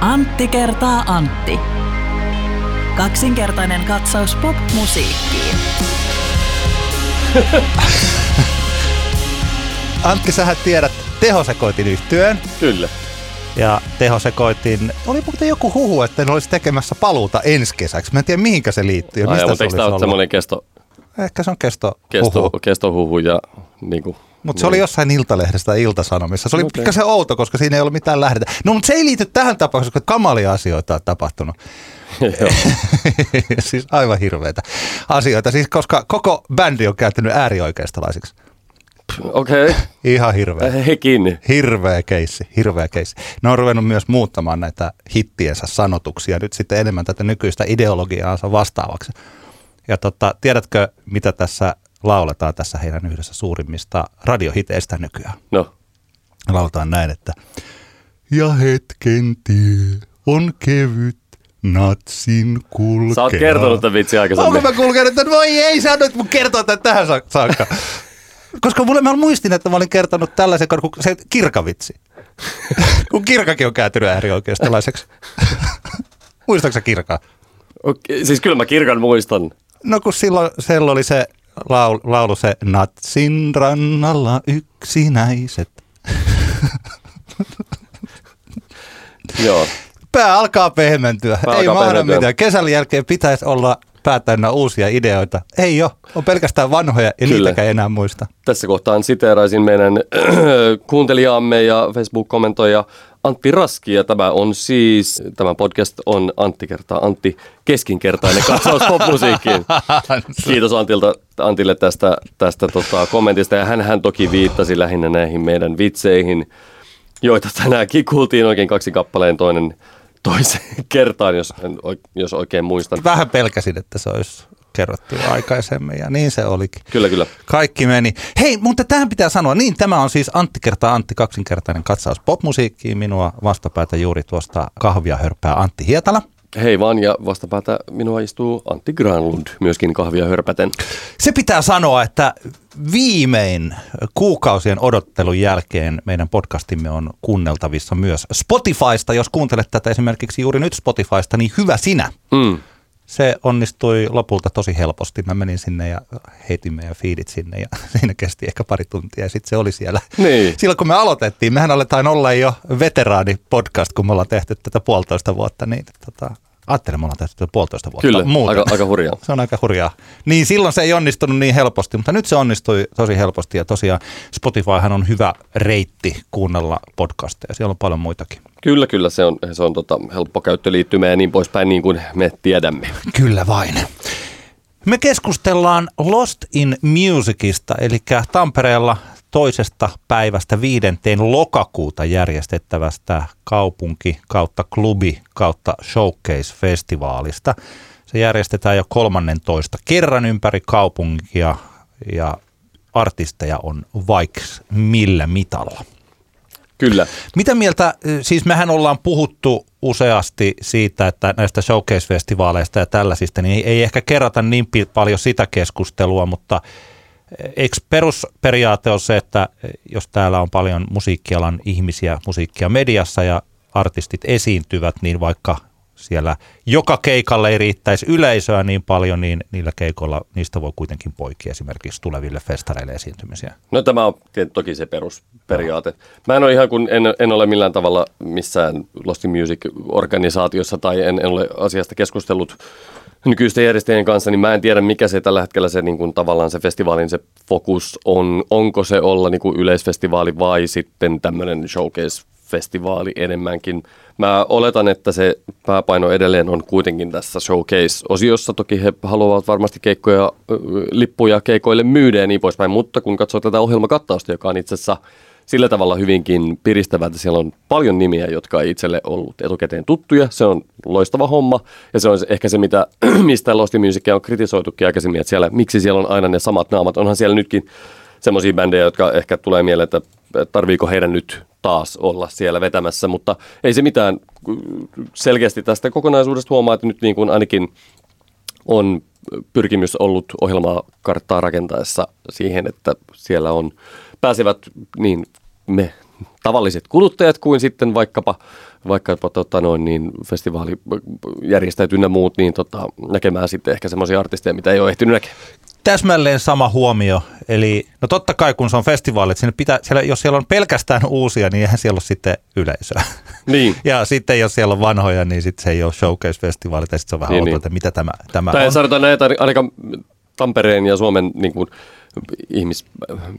Antti kertaa Antti. Kaksinkertainen katsaus pop-musiikkiin. Antti, sähän tiedät tehosekoitin yhtyön. Kyllä. Ja tehosekoitin, oli muuten joku huhu, että ne olisi tekemässä paluuta ensi kesäksi. Mä en tiedä mihinkä se liittyy. ja Ai, mistä mutta se eikö olisi tämä ole ollut. semmoinen kesto, Ehkä se on kesto, kesto, huhu. kestohuhu ja niin kuin, Mutta se oli jossain Iltalehdessä tai Iltasanomissa. Se oli okay. Okei. pikkasen outo, koska siinä ei ollut mitään lähdetä. No, mutta se ei liity tähän tapaukseen, koska kamalia asioita on tapahtunut. Siis aivan hirveitä asioita. Siis koska koko bändi on kääntynyt äärioikeistolaisiksi. Okei, okay. Ihan hirveä. hekin. Hirveä keissi, hirveä keissi. Ne on ruvennut myös muuttamaan näitä hittiensä sanotuksia nyt sitten enemmän tätä nykyistä ideologiaansa vastaavaksi. Ja tota, tiedätkö, mitä tässä lauletaan tässä heidän yhdessä suurimmista radiohiteistä nykyään? No, Lauletaan näin, että ja hetken tie on kevyt natsin kulkea. sä oot kertonut tämän vitsi Onko aikaisemmin. mä kulkenut, että voi ei, sä annoit mun kertoa tämän tähän sa- saakka. Koska mulle mä muistin, että mä olin kertonut tällaisen, kun se kirkavitsi. kun kirkakin on kääntynyt äärioikeistolaiseksi. Muistatko sä kirkaa? Okei, siis kyllä mä kirkan muistan. No kun silloin siellä oli se laulu, laulu se Natsin rannalla yksinäiset. Joo. Pää alkaa pehmentyä. Pää ei mahda mitään. Kesän jälkeen pitäisi olla pää täynnä uusia ideoita. Ei ole. On pelkästään vanhoja ja Kyllä. niitäkään enää muista. Tässä kohtaan siteeraisin meidän kuuntelijaamme ja Facebook-kommentoija Antti Raski. Ja tämä on siis, tämä podcast on Antti kertaa Antti keskinkertainen katsaus popmusiikkiin. Kiitos Antilta, Antille tästä, tästä tota, kommentista. Ja hän, hän toki viittasi lähinnä näihin meidän vitseihin, joita tänäänkin kuultiin oikein kaksi kappaleen toinen toiseen kertaan, jos, jos oikein muistan. Vähän pelkäsin, että se olisi kerrottu jo aikaisemmin ja niin se olikin. Kyllä, kyllä. Kaikki meni. Hei, mutta tähän pitää sanoa, niin tämä on siis Antti kertaa Antti kaksinkertainen katsaus popmusiikkiin. Minua vastapäätä juuri tuosta kahvia hörppää Antti Hietala. Hei vaan, ja vastapäätä minua istuu Antti Granlund, myöskin kahvia hörpäten. Se pitää sanoa, että viimein kuukausien odottelun jälkeen meidän podcastimme on kuunneltavissa myös Spotifysta. Jos kuuntelet tätä esimerkiksi juuri nyt Spotifysta, niin hyvä sinä. Mm. Se onnistui lopulta tosi helposti. Mä menin sinne ja heitin meidän feedit sinne ja siinä kesti ehkä pari tuntia ja sitten se oli siellä. Niin. Silloin kun me aloitettiin, mehän aletaan olla jo veteraani podcast, kun me ollaan tehty tätä puolitoista vuotta, niin tota, ajattelen, me ollaan tehty tätä puolitoista vuotta. Kyllä, Muuten. aika, aika hurjaa. Se on aika hurjaa. Niin silloin se ei onnistunut niin helposti, mutta nyt se onnistui tosi helposti ja tosiaan Spotifyhan on hyvä reitti kuunnella podcasteja. Siellä on paljon muitakin. Kyllä, kyllä, se on, se on tota, helppo käyttöliittymä ja niin poispäin, niin kuin me tiedämme. Kyllä vain. Me keskustellaan Lost in Musicista, eli Tampereella toisesta päivästä viidenteen lokakuuta järjestettävästä kaupunki kautta klubi kautta showcase-festivaalista. Se järjestetään jo 13 kerran ympäri kaupunkia ja artisteja on vaikka millä mitalla. Kyllä. Mitä mieltä, siis mehän ollaan puhuttu useasti siitä, että näistä showcase-festivaaleista ja tällaisista, niin ei, ehkä kerrata niin paljon sitä keskustelua, mutta eikö perusperiaate ole se, että jos täällä on paljon musiikkialan ihmisiä musiikkia mediassa ja artistit esiintyvät, niin vaikka siellä joka keikalle ei riittäisi yleisöä niin paljon, niin niillä keikoilla niistä voi kuitenkin poikia esimerkiksi tuleville festareille esiintymisiä. No tämä on toki se perusperiaate. Mä en ole ihan kun en, en ole millään tavalla missään Lost in Music-organisaatiossa tai en, en ole asiasta keskustellut nykyisten järjestäjien kanssa, niin mä en tiedä mikä se tällä hetkellä se niin kuin, tavallaan se festivaalin se fokus on. Onko se olla niin kuin yleisfestivaali vai sitten tämmöinen showcase-festivaali enemmänkin. Mä oletan, että se pääpaino edelleen on kuitenkin tässä showcase-osiossa. Toki he haluavat varmasti keikkoja, lippuja keikoille myydä ja niin poispäin, mutta kun katsoo tätä ohjelmakattausta, joka on itse asiassa sillä tavalla hyvinkin piristävä, että siellä on paljon nimiä, jotka ei itselle ollut etukäteen tuttuja. Se on loistava homma ja se on ehkä se, mitä, mistä Lost in Musicia on kritisoitukin aikaisemmin, että siellä, miksi siellä on aina ne samat naamat. Onhan siellä nytkin semmoisia bändejä, jotka ehkä tulee mieleen, että tarviiko heidän nyt taas olla siellä vetämässä, mutta ei se mitään. Selkeästi tästä kokonaisuudesta huomaa, että nyt niin kuin ainakin on pyrkimys ollut ohjelmaa karttaa rakentaessa siihen, että siellä on pääsevät niin me tavalliset kuluttajat kuin sitten vaikkapa, vaikkapa tota noin, niin festivaalijärjestäjät ynnä muut niin tota, näkemään sitten ehkä semmoisia artisteja, mitä ei ole ehtinyt näkemään. Täsmälleen sama huomio. Eli no totta kai kun se on festivaali, että sinne pitää, siellä, jos siellä on pelkästään uusia, niin eihän siellä ole sitten yleisöä. Niin. Ja sitten jos siellä on vanhoja, niin sitten se ei ole showcase-festivaali, tai sitten se on vähän Niin, outoa, niin. että mitä tämä, tämä Tai on. sanotaan näin, että ainakaan Tampereen ja Suomen niin kuin, ihmis,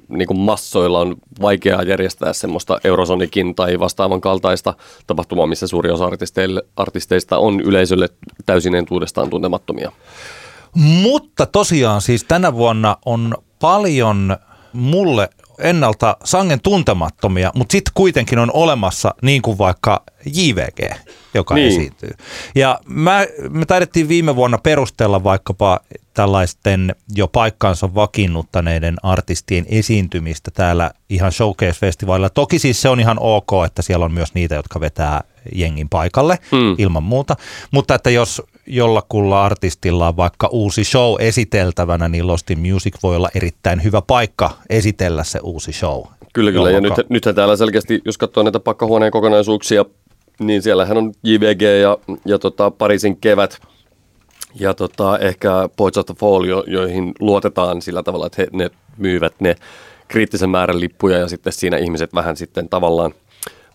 niin kuin massoilla on vaikeaa järjestää semmoista Eurosonikin tai vastaavan kaltaista tapahtumaa, missä suuri osa artisteista on yleisölle täysin entuudestaan tuntemattomia. Mutta tosiaan siis tänä vuonna on paljon mulle ennalta sangen tuntemattomia, mutta sitten kuitenkin on olemassa niin kuin vaikka JVG, joka Niin. esiintyy. Ja mä, me taidettiin viime vuonna perustella vaikkapa tällaisten jo paikkaansa vakiinnuttaneiden artistien esiintymistä täällä ihan Showcase-festivaalilla. Toki siis se on ihan ok, että siellä on myös niitä, jotka vetää jengin paikalle Mm. ilman muuta. Mutta että jos jollakulla artistilla on vaikka uusi show esiteltävänä, niin Lost in Music voi olla erittäin hyvä paikka esitellä se uusi show. Kyllä, kyllä. Ja Jolloinka- nyt, nythän täällä selkeästi, jos katsoo näitä pakkahuoneen kokonaisuuksia, niin siellähän on JVG ja, ja tota, Pariisin kevät ja tota, ehkä Poets of the Fall, jo, joihin luotetaan sillä tavalla, että he, ne myyvät ne kriittisen määrän lippuja ja sitten siinä ihmiset vähän sitten tavallaan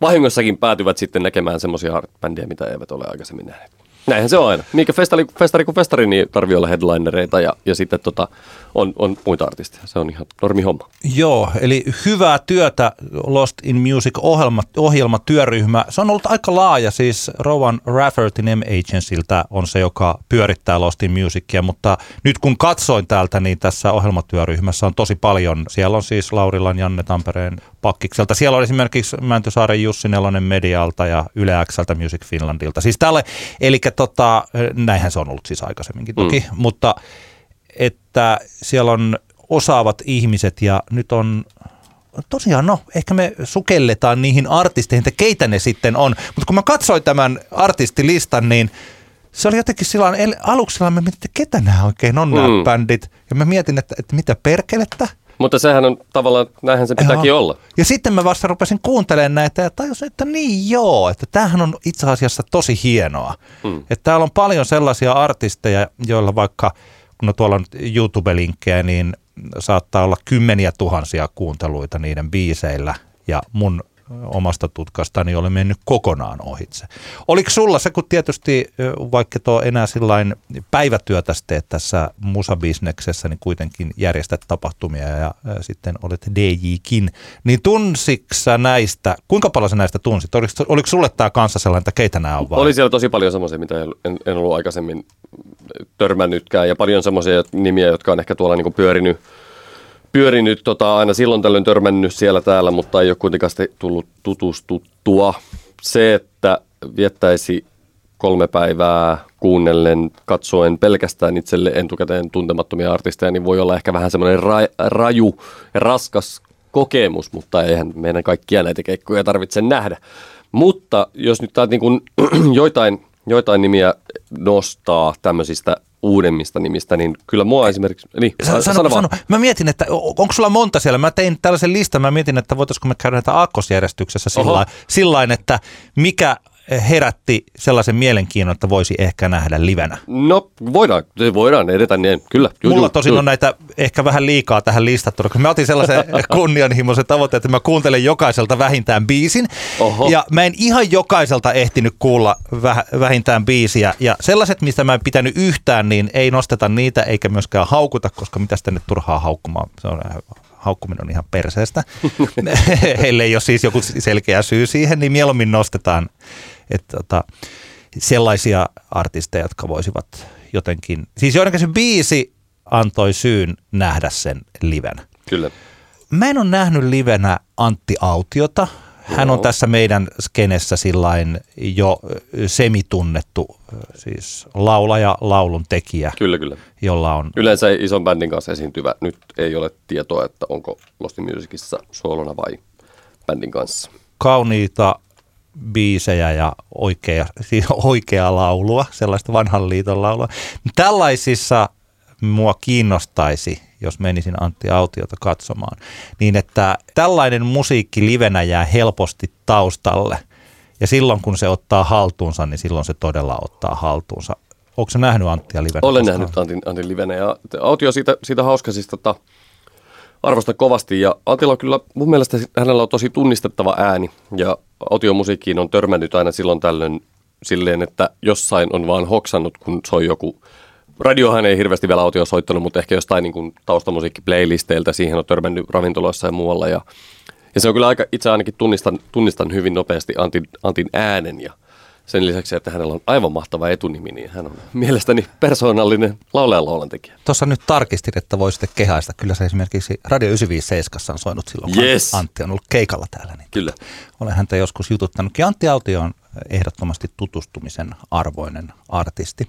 vahingossakin päätyvät sitten näkemään semmoisia bändejä, mitä eivät ole aikaisemmin nähneet. Näinhän se on aina. Mikä festari, festari kuin festari, niin tarvii olla headlinereita ja, ja sitten tota, on, on muita artisteja. Se on ihan normi homma. Joo, eli hyvää työtä Lost in Music ohjelma, ohjelmatyöryhmä. Se on ollut aika laaja, siis Rowan Raffertin M Agencyltä on se, joka pyörittää Lost in Musicia, mutta nyt kun katsoin täältä, niin tässä ohjelmatyöryhmässä on tosi paljon. Siellä on siis Laurilan Janne Tampereen pakkikselta. Siellä on esimerkiksi Mäntysaaren Jussi Nelonen Medialta ja Yle Xltä Music Finlandilta. Siis tälle, eli tota, näinhän se on ollut siis aikaisemminkin toki, mm. mutta että siellä on osaavat ihmiset ja nyt on tosiaan, no ehkä me sukelletaan niihin artisteihin, että keitä ne sitten on. Mutta kun mä katsoin tämän artistilistan, niin se oli jotenkin silloin, aluksi mä mietin, että ketä nämä oikein on nämä Mm. bändit. Ja mä mietin, että, että mitä perkelettä. Mutta sehän on tavallaan, näinhän se pitääkin Joo. olla. Ja sitten mä vasta rupesin kuuntelemaan näitä ja tajusin, että niin joo, että tämähän on itse asiassa tosi hienoa. Mm. Että täällä on paljon sellaisia artisteja, joilla vaikka, kun on tuolla on YouTube-linkkejä, niin saattaa olla kymmeniä tuhansia kuunteluita niiden biiseillä ja mun omasta tutkastani oli mennyt kokonaan ohitse. Oliko sulla se, kun tietysti vaikka tuo enää sillain päivätyötä teet tässä musabisneksessä, niin kuitenkin järjestät tapahtumia ja sitten olet DJkin, niin tunsitko sä näistä, kuinka paljon sä näistä tunsit? Oliko, oliko sulle tämä kanssa sellainen, että keitä nämä on vai? Oli siellä tosi paljon semmoisia, mitä en, en ollut aikaisemmin törmännytkään ja paljon semmoisia nimiä, jotka on ehkä tuolla niinku pyörinyt, pyörinyt tota, aina silloin tällöin törmännyt siellä täällä, mutta ei ole kuitenkaan tullut tutustuttua. Se, että viettäisi kolme päivää kuunnellen, katsoen pelkästään itselle etukäteen tuntemattomia artisteja, niin voi olla ehkä vähän semmoinen ra- raju ja raskas kokemus, mutta eihän meidän kaikkia näitä keikkoja tarvitse nähdä. Mutta jos nyt täältä niin joitain, joitain nimiä nostaa tämmöisistä uudemmista nimistä, niin kyllä mua esimerkiksi... Niin, Sano, sano, sano sano. Mä mietin, että onko sulla monta siellä? Mä tein tällaisen listan, mä mietin, että voitaisiko me käydä näitä aakkosjärjestyksessä sillä sillain, että mikä herätti sellaisen mielenkiinnon, että voisi ehkä nähdä livenä. No, voidaan, voidaan edetä niin, kyllä. Juu, Mulla juu, tosin juu. on näitä ehkä vähän liikaa tähän listattuna, koska mä otin sellaisen kunnianhimoisen tavoitteen, että mä kuuntelen jokaiselta vähintään biisin. Oho. Ja mä en ihan jokaiselta ehtinyt kuulla väh- vähintään biisiä. Ja sellaiset, mistä mä en pitänyt yhtään, niin ei nosteta niitä eikä myöskään haukuta, koska mitä tänne turhaa haukkumaan. Se on haukkuminen on ihan perseestä. Heille ei ole siis joku selkeä syy siihen, niin mieluummin nostetaan että tota, sellaisia artisteja, jotka voisivat jotenkin, siis joidenkin se biisi antoi syyn nähdä sen liven. Kyllä. Mä en ole nähnyt livenä Antti Autiota. Hän on tässä meidän skenessä sillain jo semitunnettu siis laulaja, laulun tekijä, Kyllä, kyllä. jolla on Yleensä ison bändin kanssa esiintyvä. Nyt ei ole tietoa, että onko Lost in Musicissa soolona vai bändin kanssa. kauniita biisejä ja oikea, siis oikeaa laulua, sellaista vanhan liiton laulua. Tällaisissa mua kiinnostaisi jos menisin Antti Autiota katsomaan. Niin että tällainen musiikki livenä jää helposti taustalle. Ja silloin kun se ottaa haltuunsa, niin silloin se todella ottaa haltuunsa. Onko se nähnyt Anttia livenä? Olen koskaan? nähnyt Antin, Antin livenä ja Autio siitä, siitä hauska siis tota, arvostan kovasti ja Antilla on kyllä mun mielestä hänellä on tosi tunnistettava ääni ja autiomusiikkiin on törmännyt aina silloin tällöin silleen, että jossain on vaan hoksannut, kun soi joku Radiohan ei hirveästi vielä autio soittanut, mutta ehkä jostain niin kuin taustamusiikkiplaylisteiltä siihen on törmännyt ravintoloissa ja muualla. Ja, ja se on kyllä aika, itse ainakin tunnistan, tunnistan hyvin nopeasti Antin, Antin äänen ja sen lisäksi, että hänellä on aivan mahtava etunimi, niin hän on mielestäni persoonallinen laulajan laulantekijä. Tuossa nyt tarkistin, että voisitte kehaista. Kyllä se esimerkiksi Radio 957 on soinut silloin, kun yes. Antti on ollut keikalla täällä. Niin Kyllä. Olen häntä joskus jututtanut. Ja Antti Autio on ehdottomasti tutustumisen arvoinen artisti.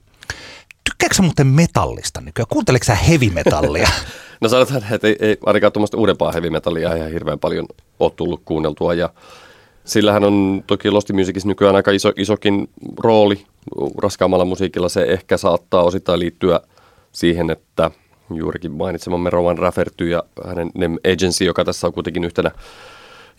Tykkääkö muuten metallista nykyään? Kuunteleeko sä heavy metallia? no sanotaan, että ei, ei ainakaan tuommoista uudempaa heavy metallia ihan hirveän paljon ole tullut kuunneltua. Ja sillähän on toki Lost Musicissa nykyään aika iso, isokin rooli raskaammalla musiikilla. Se ehkä saattaa osittain liittyä siihen, että juurikin mainitsemamme Rowan Rafferty ja hänen Agency, joka tässä on kuitenkin yhtenä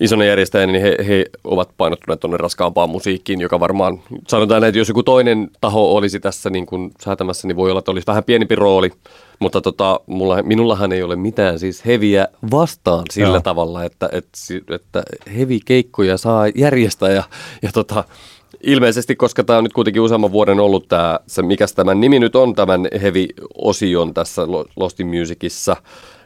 isona järjestäjä, niin he, he ovat painottuneet tuonne raskaampaan musiikkiin, joka varmaan, sanotaan, että jos joku toinen taho olisi tässä niin kuin säätämässä, niin voi olla, että olisi vähän pienempi rooli, mutta tota, mulla, minullahan ei ole mitään siis heviä vastaan sillä Joo. tavalla, että, että, että hevi keikkoja saa järjestää ja, ja tota, ilmeisesti, koska tämä on nyt kuitenkin useamman vuoden ollut tämä, se mikä tämän nimi nyt on, tämän heavy-osion tässä Lost in Musicissa,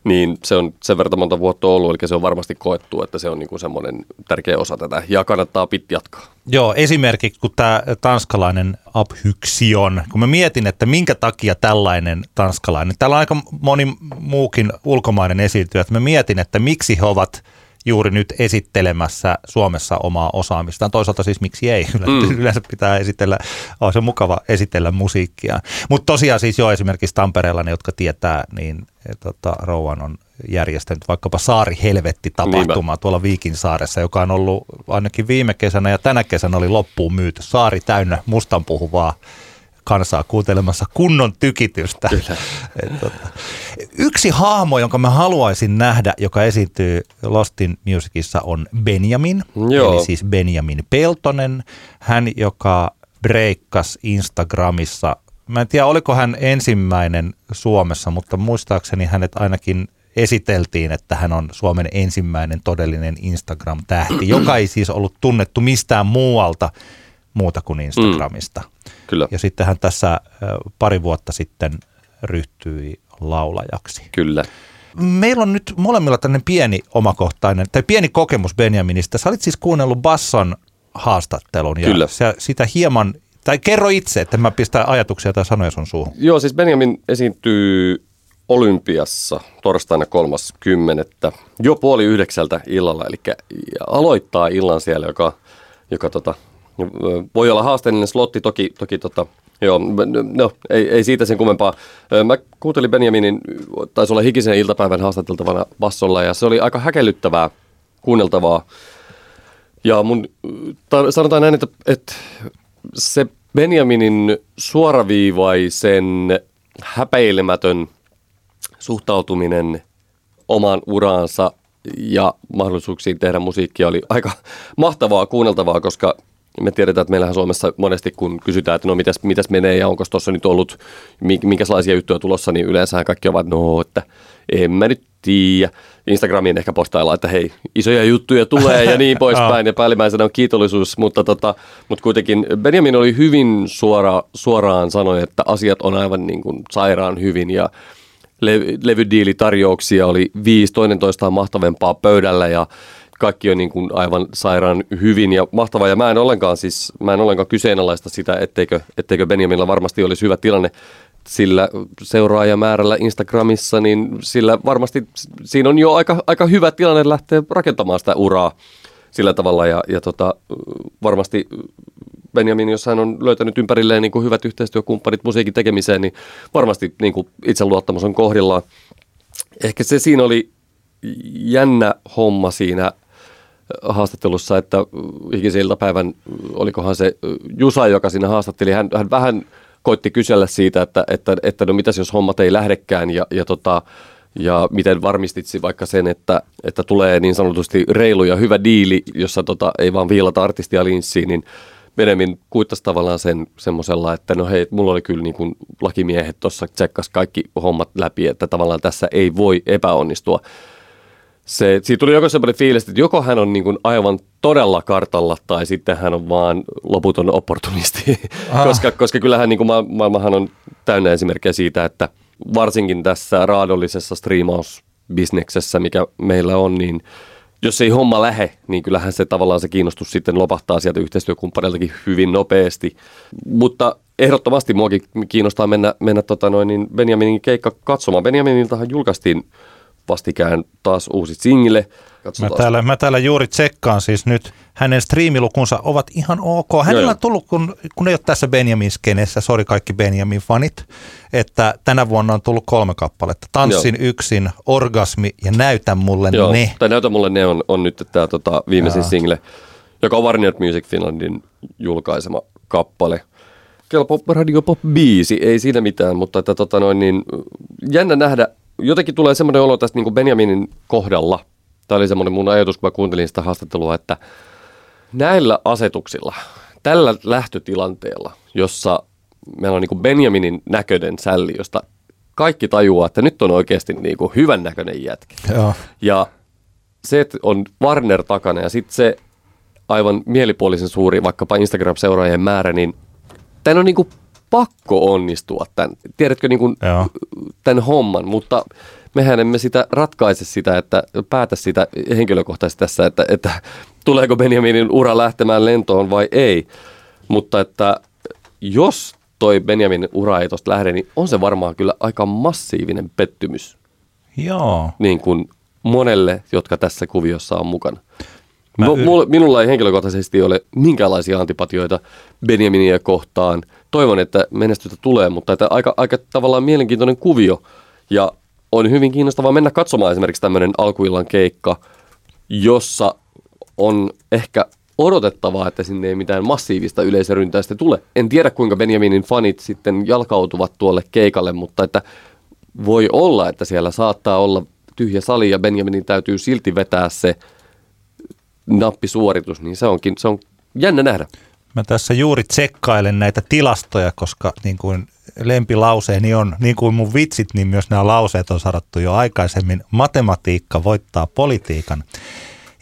niin se on sen verran monta vuotta ollut, eli se on varmasti koettu, että se on niin kuin semmoinen tärkeä osa tätä, ja kannattaa pit jatkaa. Joo, esimerkiksi kun tämä tanskalainen Abhyxion, kun mä mietin, että minkä takia tällainen tanskalainen, täällä on aika moni muukin ulkomainen esiintyjä, että mä mietin, että miksi he ovat – juuri nyt esittelemässä Suomessa omaa osaamistaan. Toisaalta siis miksi ei? Mm. Yleensä pitää esitellä, on se mukava esitellä musiikkia. Mutta tosiaan siis jo esimerkiksi Tampereella ne, jotka tietää, niin e, tota, Rouan on järjestänyt vaikkapa Saari Helvetti-tapahtuma tuolla Viikinsaaressa, joka on ollut ainakin viime kesänä ja tänä kesänä oli loppuun myyty. Saari täynnä mustan puhuvaa kansaa kuuntelemassa kunnon tykitystä. Et, tota. Yksi hahmo, jonka mä haluaisin nähdä, joka esiintyy Lostin Musicissa, on Benjamin, Joo. eli siis Benjamin Peltonen. Hän, joka breikkas Instagramissa. Mä en tiedä, oliko hän ensimmäinen Suomessa, mutta muistaakseni hänet ainakin esiteltiin, että hän on Suomen ensimmäinen todellinen Instagram-tähti, joka ei siis ollut tunnettu mistään muualta muuta kuin Instagramista. Mm. Kyllä. Ja sitten hän tässä pari vuotta sitten ryhtyi laulajaksi. Kyllä. Meillä on nyt molemmilla tämmöinen pieni omakohtainen, tai pieni kokemus Benjaminista. Sä olit siis kuunnellut Basson haastattelun ja Kyllä. Sä sitä hieman, tai kerro itse, että mä pistän ajatuksia tai sanoja sun suuhun. Joo, siis Benjamin esiintyy Olympiassa torstaina 30. jo puoli yhdeksältä illalla, eli aloittaa illan siellä, joka, joka tota, voi olla haasteellinen slotti toki, toki tota, Joo, no ei, ei siitä sen kummempaa. Mä kuuntelin Benjaminin, taisi olla hikisen iltapäivän haastateltavana bassolla ja se oli aika häkellyttävää kuunneltavaa. Ja mun, tar- sanotaan näin, että, että se Benjaminin suoraviivaisen häpeilemätön suhtautuminen omaan uraansa ja mahdollisuuksiin tehdä musiikkia oli aika mahtavaa kuunneltavaa, koska me tiedetään, että meillähän Suomessa monesti kun kysytään, että no mitäs, mitäs menee ja onko tuossa nyt ollut, minkälaisia juttuja tulossa, niin yleensä kaikki ovat, no että en mä nyt tiedä. Instagramiin ehkä postaillaan, että hei, isoja juttuja tulee ja niin poispäin ja päällimmäisenä on kiitollisuus, mutta, tota, mutta kuitenkin Benjamin oli hyvin suora, suoraan sanoi, että asiat on aivan niin kuin sairaan hyvin ja le- levydiilitarjouksia oli viisi toinen toistaan mahtavempaa pöydällä ja kaikki on niin kuin aivan sairaan hyvin ja mahtavaa. Ja mä en ollenkaan siis, mä en ollenkaan kyseenalaista sitä, etteikö, etteikö Benjaminilla varmasti olisi hyvä tilanne sillä seuraajamäärällä Instagramissa, niin sillä varmasti siinä on jo aika, aika hyvä tilanne lähteä rakentamaan sitä uraa sillä tavalla. Ja, ja tota, varmasti Benjamin, jos hän on löytänyt ympärilleen niin kuin hyvät yhteistyökumppanit musiikin tekemiseen, niin varmasti niin kuin itseluottamus on kohdillaan. Ehkä se siinä oli jännä homma siinä haastattelussa, että ikisen iltapäivän, olikohan se Jusa, joka siinä haastatteli, hän, hän vähän koitti kysellä siitä, että, että, että no mitäs jos hommat ei lähdekään ja, ja tota, ja miten varmistitsi vaikka sen, että, että tulee niin sanotusti reilu ja hyvä diili, jossa tota, ei vaan viilata artistia linssiin, niin Benjamin kuittasi tavallaan sen semmoisella, että no hei, mulla oli kyllä niin kuin lakimiehet tuossa tsekkas kaikki hommat läpi, että tavallaan tässä ei voi epäonnistua. Se, siitä tuli joko semmoinen fiilis, että joko hän on niin kuin aivan todella kartalla tai sitten hän on vaan loputon opportunisti, ah. koska, koska kyllähän niin kuin ma- maailmahan on täynnä esimerkkejä siitä, että varsinkin tässä raadollisessa striimausbisneksessä, mikä meillä on, niin jos ei homma lähe, niin kyllähän se tavallaan se kiinnostus sitten lopahtaa sieltä yhteistyökumppaneiltakin hyvin nopeasti. Mutta ehdottomasti muakin kiinnostaa mennä, mennä tota noin, niin Benjaminin keikka katsomaan. Benjaminiltahan julkaistiin vastikään taas uusi single. Mä täällä, mä täällä juuri tsekkaan siis nyt, hänen striimilukunsa ovat ihan ok. Hänellä joo, on tullut, kun, kun ei ole tässä Benjamin skenessä, sori kaikki Benjamin fanit, että tänä vuonna on tullut kolme kappaletta. Tanssin joo. yksin, Orgasmi ja Näytä mulle joo, ne. Tai Näytä mulle ne on, on nyt tämä tota, viimeisin joo. single, joka on Warner Music Finlandin julkaisema kappale. Kelpo Radio Pop biisi, ei siinä mitään, mutta että, tota noin, niin, jännä nähdä, jotenkin tulee semmoinen olo tästä niin kuin Benjaminin kohdalla. Tämä oli semmoinen mun ajatus, kun mä kuuntelin sitä haastattelua, että näillä asetuksilla, tällä lähtötilanteella, jossa meillä on niin kuin Benjaminin näköinen sälli, josta kaikki tajuaa, että nyt on oikeasti niin kuin hyvän näköinen jätkä. Joo. Ja se, että on Warner takana ja sitten se aivan mielipuolisen suuri vaikkapa Instagram-seuraajien määrä, niin tämä on niin kuin pakko onnistua tämän, tiedätkö, niin kuin tämän homman, mutta mehän emme sitä ratkaise sitä, että päätä sitä henkilökohtaisesti tässä, että, että tuleeko Benjaminin ura lähtemään lentoon vai ei. Mutta että jos toi Benjamin ura ei tuosta lähde, niin on se varmaan kyllä aika massiivinen pettymys. Joo. Niin kuin monelle, jotka tässä kuviossa on mukana. Mä minulla ei henkilökohtaisesti ole minkäänlaisia antipatioita Benjaminia kohtaan. Toivon, että menestystä tulee, mutta että aika, aika tavallaan mielenkiintoinen kuvio. Ja on hyvin kiinnostavaa mennä katsomaan esimerkiksi tämmöinen alkuillan keikka, jossa on ehkä odotettavaa, että sinne ei mitään massiivista yleisöryntäistä tule. En tiedä, kuinka Benjaminin fanit sitten jalkautuvat tuolle keikalle, mutta että voi olla, että siellä saattaa olla tyhjä sali ja Benjaminin täytyy silti vetää se nappisuoritus, niin se onkin se on jännä nähdä. Mä tässä juuri tsekkailen näitä tilastoja, koska niin kuin lempilauseeni on, niin kuin mun vitsit, niin myös nämä lauseet on sadattu jo aikaisemmin. Matematiikka voittaa politiikan.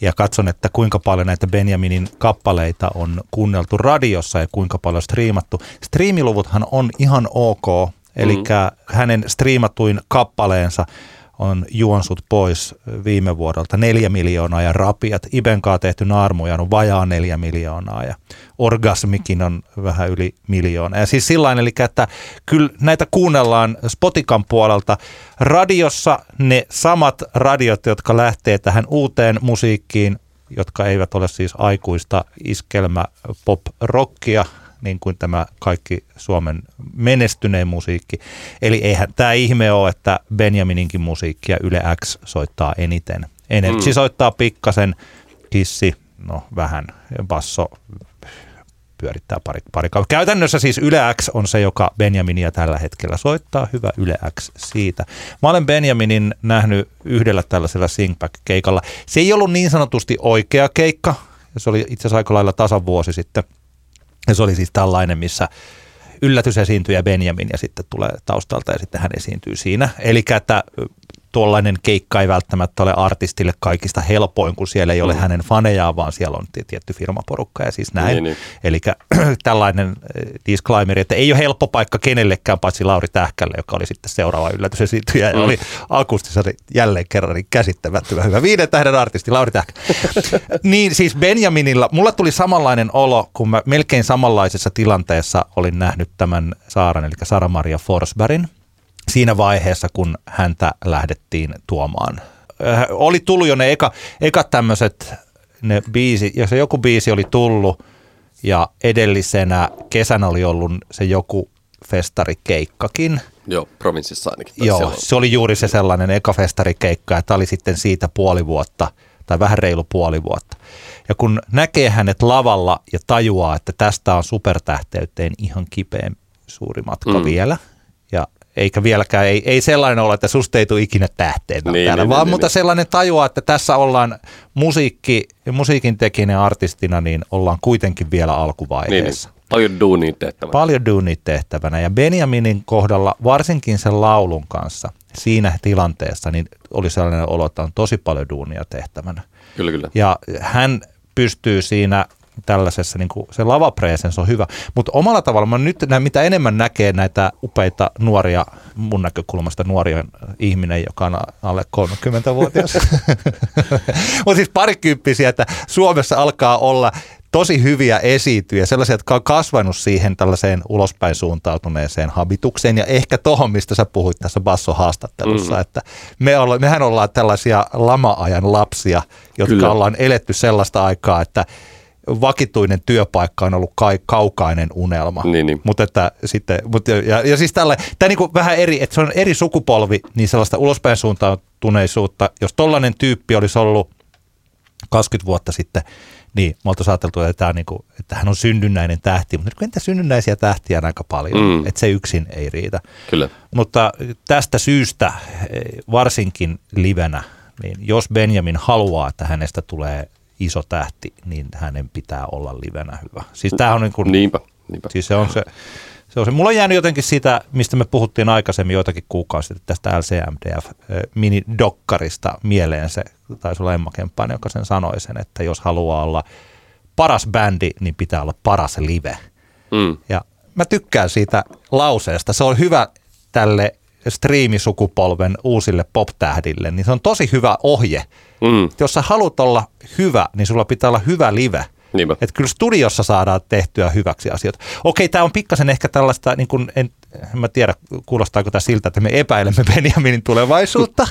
Ja katson, että kuinka paljon näitä Benjaminin kappaleita on kuunneltu radiossa ja kuinka paljon striimattu. Striimiluvuthan on ihan ok, eli mm. hänen striimatuin kappaleensa on juonsut pois viime vuodelta neljä miljoonaa ja rapiat. Ibenkaa tehty naarmuja on vajaa neljä miljoonaa ja orgasmikin on vähän yli miljoona. Ja siis sillä eli että kyllä näitä kuunnellaan Spotikan puolelta. Radiossa ne samat radiot, jotka lähtee tähän uuteen musiikkiin, jotka eivät ole siis aikuista iskelmä pop rockia, niin kuin tämä kaikki Suomen menestyneen musiikki. Eli eihän tämä ihme ole, että Benjamininkin musiikkia Yle X soittaa eniten. Energy mm. soittaa pikkasen, Kissi, no vähän, basso pyörittää pari, pari Käytännössä siis Yle X on se, joka Benjaminia tällä hetkellä soittaa. Hyvä Yle X siitä. Mä olen Benjaminin nähnyt yhdellä tällaisella Singback-keikalla. Se ei ollut niin sanotusti oikea keikka. Se oli itse asiassa aika lailla tasan vuosi sitten – ja se oli siis tällainen, missä yllätysesiintyjä Benjamin ja sitten tulee taustalta ja sitten hän esiintyy siinä. Eli että tuollainen keikka ei välttämättä ole artistille kaikista helpoin, kun siellä ei ole mm. hänen fanejaan, vaan siellä on tietty firmaporukka ja siis näin. Niin, niin. Eli tällainen eh, disclaimer, että ei ole helppo paikka kenellekään, paitsi Lauri Tähkälle, joka oli sitten seuraava yllätysesiintyjä mm. ja oli akustisesti jälleen kerran niin käsittämättömän hyvä. Viiden tähden artisti Lauri Tähkä. niin siis Benjaminilla, mulla tuli samanlainen olo, kun mä melkein samanlaisessa tilanteessa olin nähnyt tämän Saaran, eli Sara-Maria Forsbergin siinä vaiheessa, kun häntä lähdettiin tuomaan. Äh, oli tullut jo ne eka, ekat tämmöiset ne biisi, ja se joku biisi oli tullut, ja edellisenä kesänä oli ollut se joku festarikeikkakin. Joo, provinssissa ainakin. Joo, se oli juuri se sellainen eka festarikeikka, ja tämä oli sitten siitä puoli vuotta, tai vähän reilu puoli vuotta. Ja kun näkee hänet lavalla ja tajuaa, että tästä on supertähteyteen ihan kipeän suuri matka mm. vielä, eikä vieläkään, ei, ei sellainen ole, että susta ei tule ikinä tähteen Niin, täällä, niin, vaan niin, mutta niin. sellainen tajua, että tässä ollaan musiikki, musiikin tekijänä artistina, niin ollaan kuitenkin vielä Niin, niin. alkuvaiheessa. Paljon duunia tehtävä. Paljon duunit tehtävänä ja Benjaminin kohdalla, varsinkin sen laulun kanssa siinä tilanteessa, niin oli sellainen olo, että on tosi paljon duunia tehtävänä. Kyllä, kyllä. Ja hän pystyy siinä tällaisessa, niin kuin se lavapresence on hyvä. Mutta omalla tavalla mä nyt mitä enemmän näkee näitä upeita nuoria, mun näkökulmasta nuoria ihminen, joka on alle 30-vuotias. Mutta siis parikymppisiä, että Suomessa alkaa olla tosi hyviä esiintyjä, sellaisia, jotka on kasvanut siihen tällaiseen ulospäin suuntautuneeseen habitukseen ja ehkä tohon, mistä sä puhuit tässä Basso-haastattelussa, mm. että me olla, mehän ollaan tällaisia lama-ajan lapsia, jotka Kyllä. ollaan eletty sellaista aikaa, että vakituinen työpaikka on ollut kai, kaukainen unelma. Niin, niin. Mutta että sitten, mutta ja, ja siis tällä, tämä niin vähän eri, että se on eri sukupolvi, niin sellaista ulospäin suuntautuneisuutta, jos tollainen tyyppi olisi ollut 20 vuotta sitten, niin me oltaisiin ajateltu, että, tämä on niin kuin, että hän on synnynnäinen tähti, mutta nyt entä synnynnäisiä tähtiä on aika paljon, Mm. mm. että se yksin ei riitä. Kyllä. Mutta tästä syystä, eh, varsinkin livenä, niin jos Benjamin haluaa, että hänestä tulee iso tähti, niin hänen pitää olla livenä hyvä. Siis tämä on niin kuin, Niinpä. Niinpä. Siis se on se, se on se. Mulla on jäänyt jotenkin sitä, mistä me puhuttiin aikaisemmin joitakin kuukausia tästä LCMDF eh, minidokkarista mieleen se, taisi olla Emma Kemppainen, joka sen sanoi sen, että jos haluaa olla paras bändi, niin pitää olla paras live. Mm. Ja mä tykkään siitä lauseesta. Se on hyvä tälle striimisukupolven uusille pop-tähdille, niin se on tosi hyvä ohje. Mm. Jos sä haluat olla hyvä, niin sulla pitää olla hyvä live. Niinpä. Että kyllä studiossa saadaan tehtyä hyväksi asioita. Okei, tämä on pikkasen ehkä tällaista, niin kuin en, en mä tiedä, kuulostaako tämä siltä, että me epäilemme Benjaminin tulevaisuutta.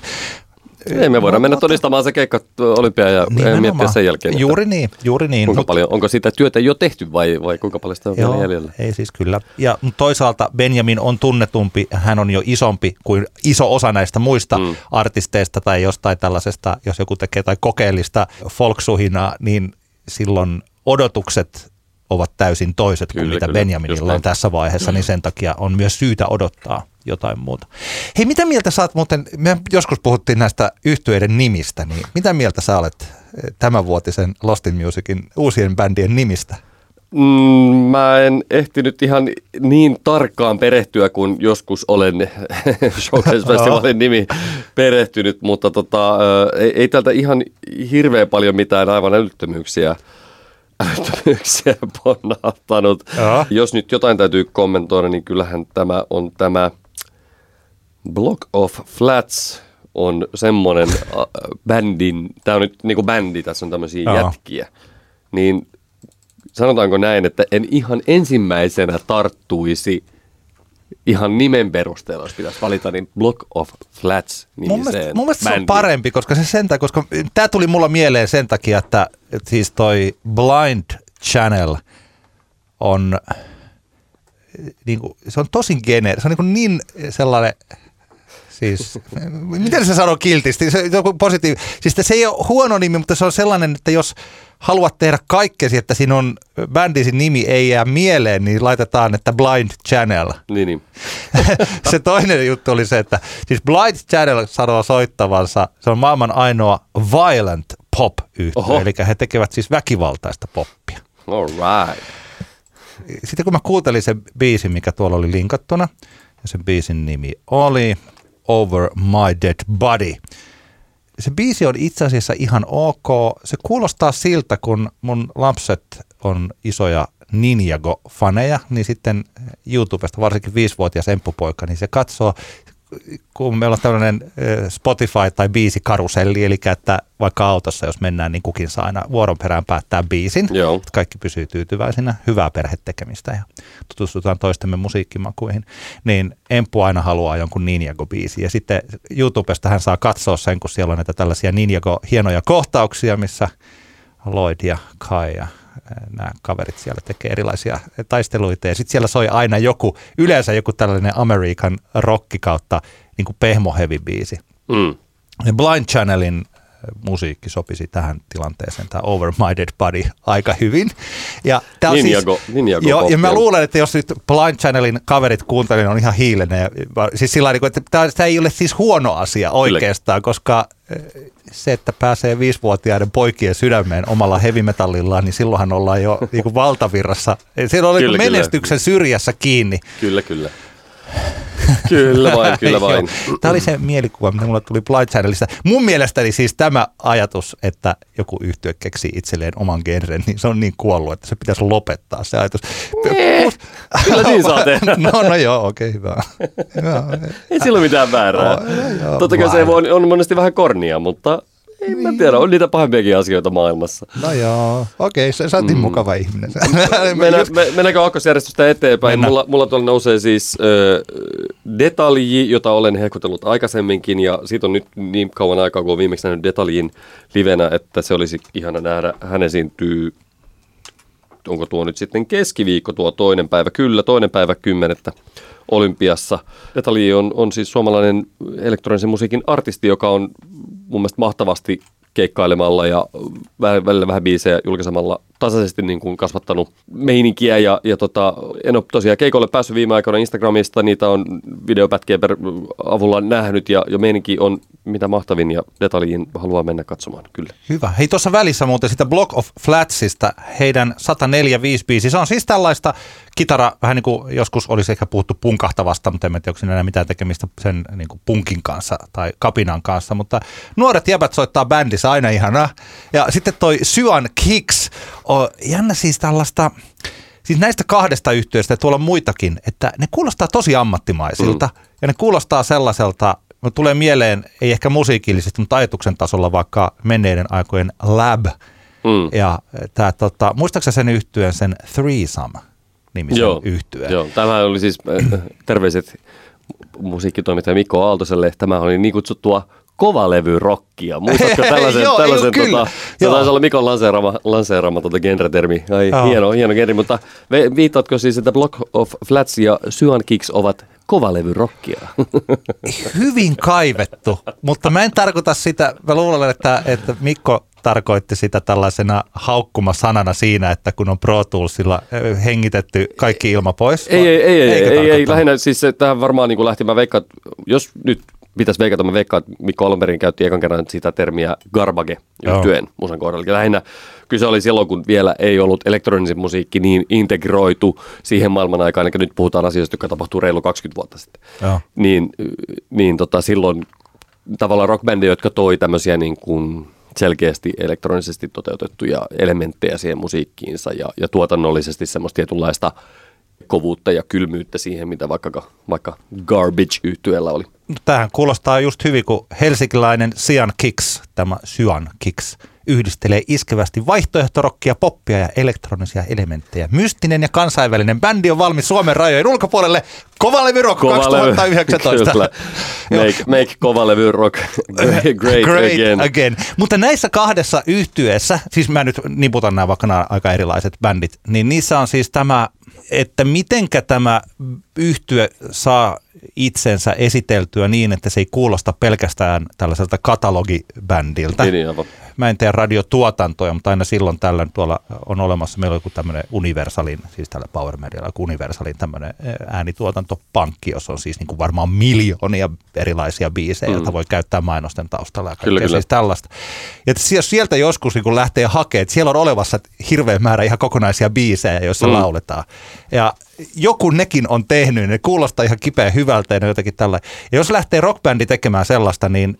Ei, me voidaan No, mennä mutta- todistamaan se keikka olympia ja Nimenomaan. miettiä sen jälkeen. Juuri niin, juuri niin. Kuinka Mut- paljon, onko sitä työtä jo tehty vai, vai kuinka paljon sitä on vielä jäljellä? ei siis kyllä. Ja toisaalta Benjamin on tunnetumpi, hän on jo isompi kuin iso osa näistä muista Mm. mm. artisteista tai jostain tällaisesta, jos joku tekee tai kokeellista folksuhinaa, niin silloin odotukset ovat täysin toiset kuin Kyllä, mitä kyllä. Just Benjaminilla näin. on tässä vaiheessa, niin sen takia on myös syytä odottaa jotain muuta. Hei, mitä mieltä sä oot muuten, me joskus puhuttiin näistä yhtyeiden nimistä, niin mitä mieltä sä olet eh, tämänvuotisen Lost in Musicin uusien bändien nimistä? Mm, mä en ehtinyt ihan niin tarkkaan perehtyä, kun joskus olen Showcase-festivaalin nimi perehtynyt, mutta tota, ei, ei tältä ihan hirveän paljon mitään aivan älyttömyyksiä, älyttömyyksiä ponnahtanut. Jos nyt jotain täytyy kommentoida, niin kyllähän tämä on tämä Block of Flats on semmoinen äh, bändin, tämä on nyt niinku bändi, tässä on tämmöisiä Joo. jätkiä, niin sanotaanko näin, että en ihan ensimmäisenä tarttuisi ihan nimen perusteella, jos pitäisi valita, niin Block of Flats Mun mielestä, nimiseen mun mielestä se on parempi, koska se sen takia, koska tämä tuli mulla mieleen sen takia, että, että siis toi Blind Channel on, niin kuin, se on tosi geneer, se on niin, kuin niin sellainen, siis, miten se sanoo kiltisti, se, on positiivi, siis se ei ole huono nimi, mutta se on sellainen, että jos haluat tehdä kaikkesi, että sinun bändisi nimi ei jää mieleen, niin laitetaan, että Blind Channel. Niin, niin. se toinen juttu oli se, että siis Blind Channel sanoo soittavansa, se on maailman ainoa violent pop yhtye, Oho. eli he tekevät siis väkivaltaista poppia. All right. Sitten kun mä kuuntelin sen biisin, mikä tuolla oli linkattuna, ja sen biisin nimi oli Over My Dead Body. Se biisi on itse asiassa ihan ok. Se kuulostaa siltä, kun mun lapset on isoja Ninjago-faneja, niin sitten YouTubesta, varsinkin viisivuotias emppupoika, niin se katsoo, kun meillä on tällainen eh, Spotify tai biisikaruselli, eli että vaikka autossa, jos mennään, niin kukin saa aina vuoron perään päättää biisin. Joo. Että kaikki pysyy tyytyväisinä, hyvää perhetekemistä ja tutustutaan toistemme musiikkimakuihin, niin Empu aina haluaa jonkun Ninjago-biisin. Ja sitten YouTubesta hän saa katsoa sen, kun siellä on näitä tällaisia Ninjago-hienoja kohtauksia, missä Lloyd ja Kai ja nämä kaverit siellä tekee erilaisia taisteluita. Ja sitten siellä soi aina joku, yleensä joku tällainen American rocki kautta niin kuin pehmo heavy biisi. Mm. Blind Channelin musiikki sopisi tähän tilanteeseen, tämä Overminded Body, aika hyvin. Ja, tää on Ninjago- Ninjago joo, ja mä luulen, että jos nyt Blind Channelin kaverit kuuntelin, niin on ihan hiilinen. Ja, siis sillä lailla, että tämä, ei ole siis huono asia oikeastaan, koska eh, se, että pääsee viisivuotiaiden poikien sydämeen omalla hevimetallillaan, niin silloinhan ollaan jo niin kuin valtavirrassa. Siellä oli Kyllä, kyllä. menestyksen syrjässä kiinni. Kyllä, kyllä. Kyllä vain, kyllä vain. Tämä oli se mielikuva, mitä mulle tuli Blind Channelista. Mun mielestäni siis tämä ajatus, että joku yhtiö keksii itselleen oman genren, niin se on niin kuollut, että se pitäisi lopettaa se ajatus. Kyllä niin saa tehdä. No, no joo, okei, okay, hyvä. hyvä. Ei sillä ole mitään väärää. Oh, joo, Totta kai se voi, on monesti vähän kornia, mutta en mä tiedä, on niitä pahempiakin asioita maailmassa. No joo, okei, okay, sä oot niin mukava ihminen. Mennä, me, mennäänkö aakkosjärjestystä eteenpäin? Mennään. Mulla, mulla tuolla nousee siis ö, detalji, jota olen hehkutellut aikaisemminkin, ja siitä on nyt niin kauan aikaa, kun olen viimeksi nähnyt detaljin livenä, että se olisi ihana nähdä. Hän esiintyy, onko tuo nyt sitten keskiviikko tuo toinen päivä? Kyllä, toinen päivä kymmenettä Olympiassa. Detalji on, on siis suomalainen elektronisen musiikin artisti, joka on mun mielestä mahtavasti keikkailemalla ja vä- välillä vähän biisejä julkaisemalla tasaisesti niin kuin kasvattanut meininkiä ja, ja tota, en ole tosiaan keikolle päässyt viime aikoina Instagramista, niitä on videopätkien per avulla nähnyt ja, ja meininki on mitä mahtavin ja detaljiin haluaa mennä katsomaan, kyllä. Hyvä. Hei, tuossa välissä muuten sitä Block of Flatsista, heidän 104 biisi. Se on siis tällaista kitara, vähän niin kuin joskus olisi ehkä puhuttu punkahtavasta, mutta en tiedä, onko siinä enää mitään tekemistä sen niin kuin punkin kanssa tai kapinan kanssa. Mutta nuoret jäbät soittaa bändissä aina ihanaa. Ja sitten toi Syan Kicks, on jännä siis tällaista, siis näistä kahdesta yhtiöstä, ja tuolla on muitakin, että ne kuulostaa tosi ammattimaisilta. Mm. Ja ne kuulostaa sellaiselta, no tulee mieleen, ei ehkä musiikillisesti, mutta ajatuksen tasolla vaikka menneiden aikojen Lab. Mm. Ja tämä, tota, muistaaksä sen yhtyeen, sen Threesome nimisen Joo, yhtyeen? joo, tämä oli siis äh, terveiset musiikkitoimittaja Mikko Aaltoselle. Tämä oli niin kutsuttua kovalevyrokkia. Muistatko tällaisen? Joo, tällaisen joo, tota, se taisi olla Mikon lanseeraama, lanseeraama tota genre-termi. Ai, Joo. hieno, hieno genre, mutta viittaatko siis, että Block of Flats ja Syan Kicks ovat kovalevyrokkia? Hyvin kaivettu, mutta mä en tarkoita sitä, mä luulen, että, että Mikko tarkoitti sitä tällaisena haukkumasanana siinä, että kun on Pro Toolsilla hengitetty kaikki ilma pois. Ei, ei, ei, ei, ei, ei, lähinnä siis se, tähän varmaan niin kuin lähti, mä veikkaan, jos nyt pitäisi veikata, mä veikkaan, että Mikko alun perin käytti ekan kerran sitä termiä garbage Joo. yhtyen musan kohdalla. Lähinnä kyse oli silloin, kun vielä ei ollut elektronisen musiikki niin integroitu siihen maailman aikaan, eli nyt puhutaan asioista, jotka tapahtuu reilu 20 vuotta sitten. Joo. Niin, niin tota, silloin tavallaan rockbändejä, jotka toi tämmöisiä niin kuin selkeästi elektronisesti toteutettuja elementtejä siihen musiikkiinsa ja, ja tuotannollisesti semmoista tietynlaista kovuutta ja kylmyyttä siihen, mitä vaikka, vaikka garbage yhtyellä oli. Tähän kuulostaa just hyvin, kun helsinkiläinen Sian Kicks, tämä Syan Kicks, yhdistelee iskevästi vaihtoehtorokkia, poppia ja elektronisia elementtejä. Mystinen ja kansainvälinen bändi on valmis Suomen rajojen ulkopuolelle. Kovalevy Rock 2019. Kyllä. Make, make kovalevy rock great, Great again. again. Mutta näissä kahdessa yhtyessä, siis mä nyt niputan nämä vaikka nämä aika erilaiset bändit, niin niissä on siis tämä, että mitenkä tämä yhtye saa itsensä esiteltyä niin, että se ei kuulosta pelkästään tällaiselta katalogibändiltä. Niin, niin, aivan. Mä en tee radiotuotantoja, mutta aina silloin tällöin tuolla on olemassa, meillä on joku tämmöinen Universalin, siis tällä Power Medialla, Universalin tämmöinen äänituotantopankki, jossa on siis niin kuin varmaan miljoonia erilaisia biisejä, mm. joita voi käyttää mainosten taustalla ja Kyllä, kyllä. siis tällaista. Ja sieltä joskus niin kuin lähtee hakemaan, että siellä on olevassa hirveä määrä ihan kokonaisia biisejä, joissa mm. Lauletaan. Ja joku nekin on tehnyt, ne kuulostaa ihan kipeä hyvältä ja jotenkin tällä. Ja jos lähtee rockbändi tekemään sellaista, niin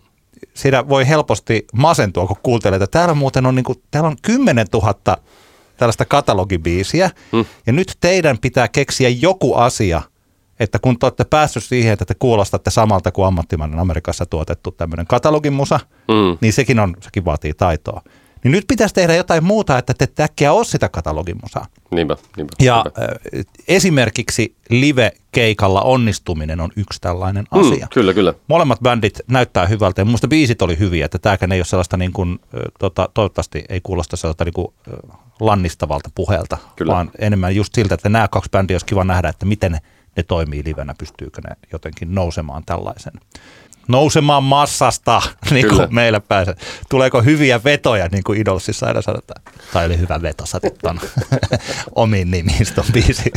siinä voi helposti masentua, kun kuuntelee, että täällä muuten on, niin kuin, täällä on 10 000 tällaista katalogibiisiä, Hmm. ja nyt teidän pitää keksiä joku asia, että kun te olette päässyt siihen, että te kuulostatte samalta kuin ammattimainen Amerikassa tuotettu tämmöinen katalogimusa, Mm. niin sekin, on, sekin vaatii taitoa. Niin nyt pitäisi tehdä jotain muuta, että te äkkiä ole sitä katalogimusaa. Niinpä, niinpä. Ja niinpä. esimerkiksi live-keikalla onnistuminen on yksi tällainen asia. Mm, kyllä, kyllä. Molemmat bändit näyttää hyvältä ja minusta biisit oli hyviä, että tämäkään ei ole sellaista niin kuin, tota, toivottavasti ei kuulosta sellaista niin kuin, lannistavalta puheelta, Kyllä. vaan enemmän just siltä, että nämä kaksi bändiä olisi kiva nähdä, että miten ne, ne toimii livenä, pystyykö ne jotenkin nousemaan tällaisen. Nousemaan massasta, niin Kyllä. kuin meillä pääsee. Tuleeko hyviä vetoja, niin kuin Idolsissa aina sanotaan. Tai oli hyvä veto, sä ton omiin nimiin ton biisi.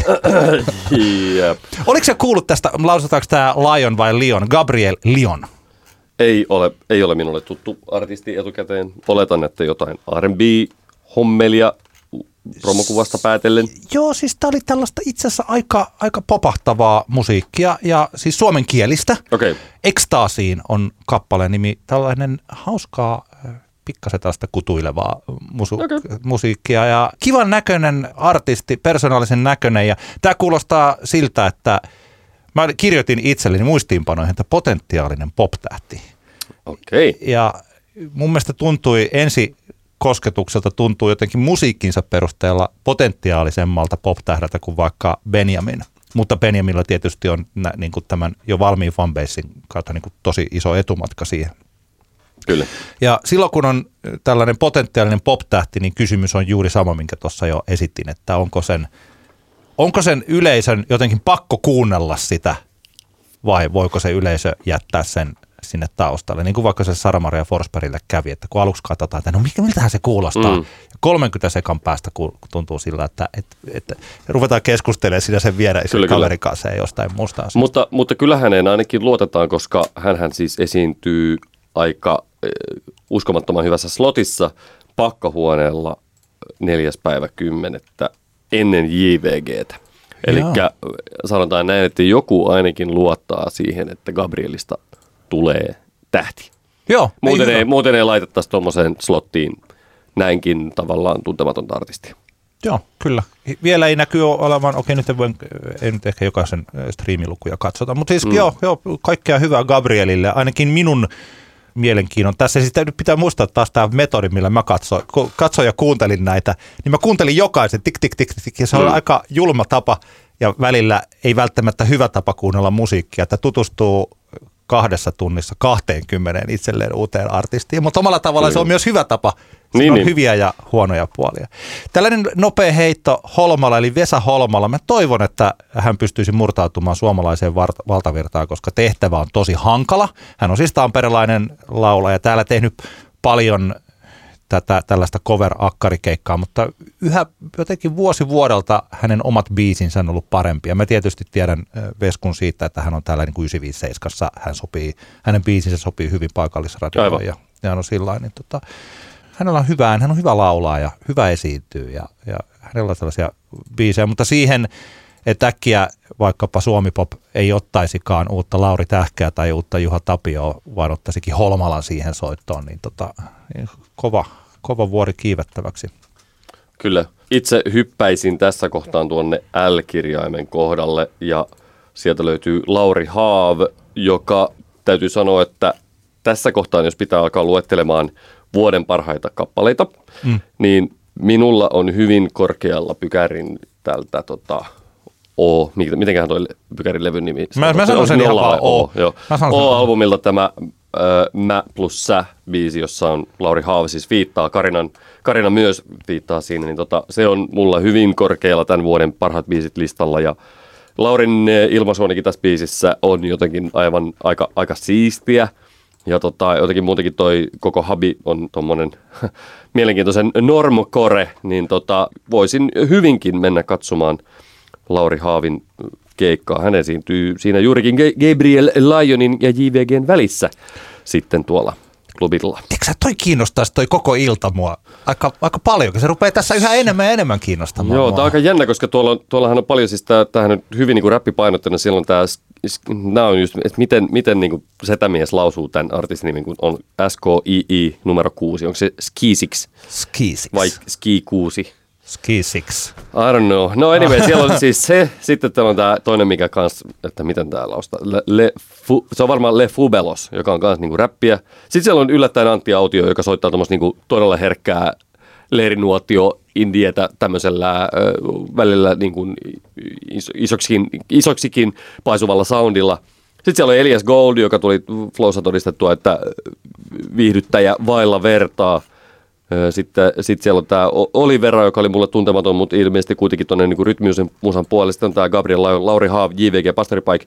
Jep. Oliko se kuullut tästä, lausutaanko tämä Lion vai Lion? Gabriel Lion. Ei ole, ei ole minulle tuttu artisti etukäteen. Oletan, että jotain R&B-hommelia promokuvasta päätellen. Joo, siis tämä oli tällaista itse asiassa aika, aika popahtavaa musiikkia ja siis suomenkielistä. Okei, okay. Ekstaasiin on kappaleen nimi, tällainen hauskaa, äh, pikkasen tällaista kutuilevaa musu- Okei. musiikkia ja kivan näköinen artisti, persoonallisen näköinen ja tämä kuulostaa siltä, että mä kirjoitin itselleni muistiinpanoihin, että potentiaalinen pop-tähti. okei. Okay. Ja mun mielestä tuntui ensi kosketukselta tuntuu jotenkin musiikkinsa perusteella potentiaalisemmalta pop-tähdältä kuin vaikka Benjamin. Mutta Benjaminilla tietysti on nä, niin kuin tämän jo valmiin fanbasein kautta niin kuin tosi iso etumatka siihen. Kyllä. Ja silloin kun on tällainen potentiaalinen pop-tähti, niin kysymys on juuri sama, minkä tuossa jo esitin, että onko sen, onko sen yleisön jotenkin pakko kuunnella sitä vai voiko se yleisö jättää sen sinne taustalle. Niin kuin vaikka se Saramaria Forsbergille kävi, että kun aluksi katsotaan, että no mikä- miltähän se kuulostaa. Mm. Mm. 30 sekan päästä ku- tuntuu sillä, että, että, että ruvetaan keskustelemaan siinä sen viereisen kaverin kanssa ja jostain muusta asiasta. Mutta, mutta kyllä häneen ainakin luotetaan, koska hän siis esiintyy aika äh, uskomattoman hyvässä slotissa pakkahuoneella neljäs päivä kymmenettä ennen JVGtä. Eli sanotaan näin, että joku ainakin luottaa siihen, että Gabrielista tulee tähti. Joo, Muuten hyvä. ei, muuten ei laitettaisi tuommoiseen slottiin näinkin tavallaan tuntematonta artistia. Joo, kyllä. Vielä ei näkyy olevan, okei nyt en voi, ei nyt ehkä jokaisen striimilukuja katsota, mutta siis mm. joo, joo, kaikkea hyvää Gabrielille, ainakin minun mielenkiinnon. Tässä sitten nyt pitää muistaa taas tämä metodi, millä mä katsoin, kun katsoin ja kuuntelin näitä, niin mä kuuntelin jokaisen tik tik tik tik, ja se on Mm. aika julma tapa ja välillä ei välttämättä hyvä tapa kuunnella musiikkia, että tutustuu kahdessa tunnissa 20 itselleen uuteen artistiin, mutta omalla tavallaan se on myös hyvä tapa. Siinä Niin, on niin. hyviä ja huonoja puolia. Tällainen nopea heitto Holmalla, eli Vesa Holmalla. Mä toivon, että hän pystyisi murtautumaan suomalaiseen valtavirtaan, koska tehtävä on tosi hankala. Hän on siis tamperilainen laulaja, täällä tehnyt paljon tätä, tällaista cover-akkarikeikkaa, mutta yhä jotenkin vuosi vuodelta hänen omat biisinsä on ollut parempia. Mä tietysti tiedän Veskun siitä, että hän on täällä niin kuin 957, hän sopii, hänen biisinsä sopii hyvin paikallisradioon ja, ja hän on sillä niin tota, hänellä on hyvä, hän on hyvä laulaa ja hyvä esiintyy ja, ja hänellä on tällaisia biisejä, mutta siihen, että äkkiä vaikkapa Suomipop ei ottaisikaan uutta Lauri Tähkää tai uutta Juha Tapioa, vaan ottaisikin Holmalan siihen soittoon, niin tota, kova, kova vuori kiivettäväksi. Kyllä. Itse hyppäisin tässä kohtaan tuonne L-kirjaimen kohdalle ja sieltä löytyy Lauri Haav, joka täytyy sanoa, että tässä kohtaan, jos pitää alkaa luettelemaan vuoden parhaita kappaleita, mm. niin minulla on hyvin korkealla pykärin tältä tota, O, mitenköhän toi pykärin levyn nimi? Mä- mä sanon sen ihan vaan O. Joo. O-albumilta tämä Mä plus Sä biisi, jossa on Lauri Haav siis viittaa, Karinan, Karina myös viittaa siinä, niin tota, se on mulla hyvin korkealla tämän vuoden parhaat biisit listalla ja Laurin ilmaisuonikin tässä biisissä on jotenkin aivan aika, aika siistiä. Ja tota, jotenkin muutenkin toi koko habi on tommonen mielenkiintoisen normokore, niin tota, voisin hyvinkin mennä katsomaan Lauri Haavin keikkaa. Hän esiintyy siinä juurikin Ga- Gabriel Lyonin ja JVGn välissä sitten tuolla klubilla. Tiedätkö toi kiinnostaisi toi koko ilta mua aika, aika paljon, kun se rupeaa tässä yhä enemmän ja enemmän kiinnostamaan Joo, mua. tämä on aika jännä, koska tuolla, on- tuollahan on paljon, siis tämähän on hyvin niin räppipainotteinen, silloin tämä, nämä on just, että miten, miten niin kuin setämies lausuu tämän artistin nimen, kun on S-K-I-I numero 6, onko se Skisix Ski Six. vai Ski 6? Ski Six. I don't know. No anyway, siellä on siis se, sitten täällä on tämä toinen, mikä kans, että miten tää lausta. Le, le, fu, se on varmaan Le Fubelos, joka on kans niinku räppiä. Sitten siellä on yllättäen Antti Autio, joka soittaa tuommoista niinku todella herkkää leirinuotio indietä tämmöisellä ö, välillä niin kuin iso, isoksikin, isoksikin paisuvalla soundilla. Sitten siellä on Elias Gold, joka tuli Flowssa todistettua, että viihdyttäjä vailla vertaa. Sitten sit siellä on tämä Olivera, joka oli mulle tuntematon, mutta ilmeisesti kuitenkin tuonne niin rytmisen musan puolelle. Sitten on tämä Gabriel Lau- Lauri Haav, JVG, Pastori Pike.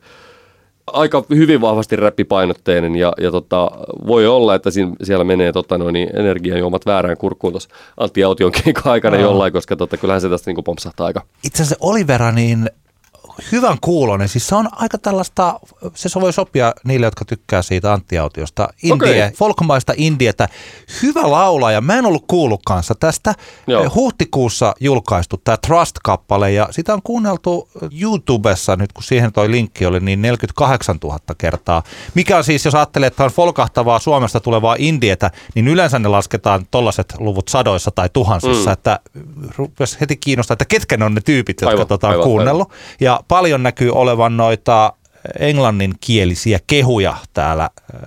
aika hyvin vahvasti räppipainotteinen ja, ja tota, voi olla, että siinä, siellä menee tota, noin, niin energiajuomat väärään kurkkuun tuossa Antti Aution aikana no. jollain, koska tota, kyllähän se tästä niin pompsahtaa aika. Itse asiassa Olivera, niin hyvän kuulonen. Siis se on aika tällaista, se voi sopia niille, jotka tykkää siitä Antti-autiosta. Indie, okay. folkmaista indietä. Hyvä laulaja. Mä en ollut kuullut kanssa tästä. Joo. Eh, huhtikuussa julkaistu tämä Trust-kappale ja sitä on kuunneltu YouTubessa nyt, kun siihen toi linkki oli, niin 48 000 kertaa. Mikä on siis, jos ajattelee, että on folkahtavaa Suomesta tulevaa indietä, niin yleensä ne lasketaan tollaiset luvut sadoissa tai tuhansissa, mm. että heti kiinnostaa, että ketkä ne on ne tyypit, jotka aivan, tota, on aivan, kuunnellut. Aivan. Ja paljon näkyy olevan noita englanninkielisiä kehuja täällä äh,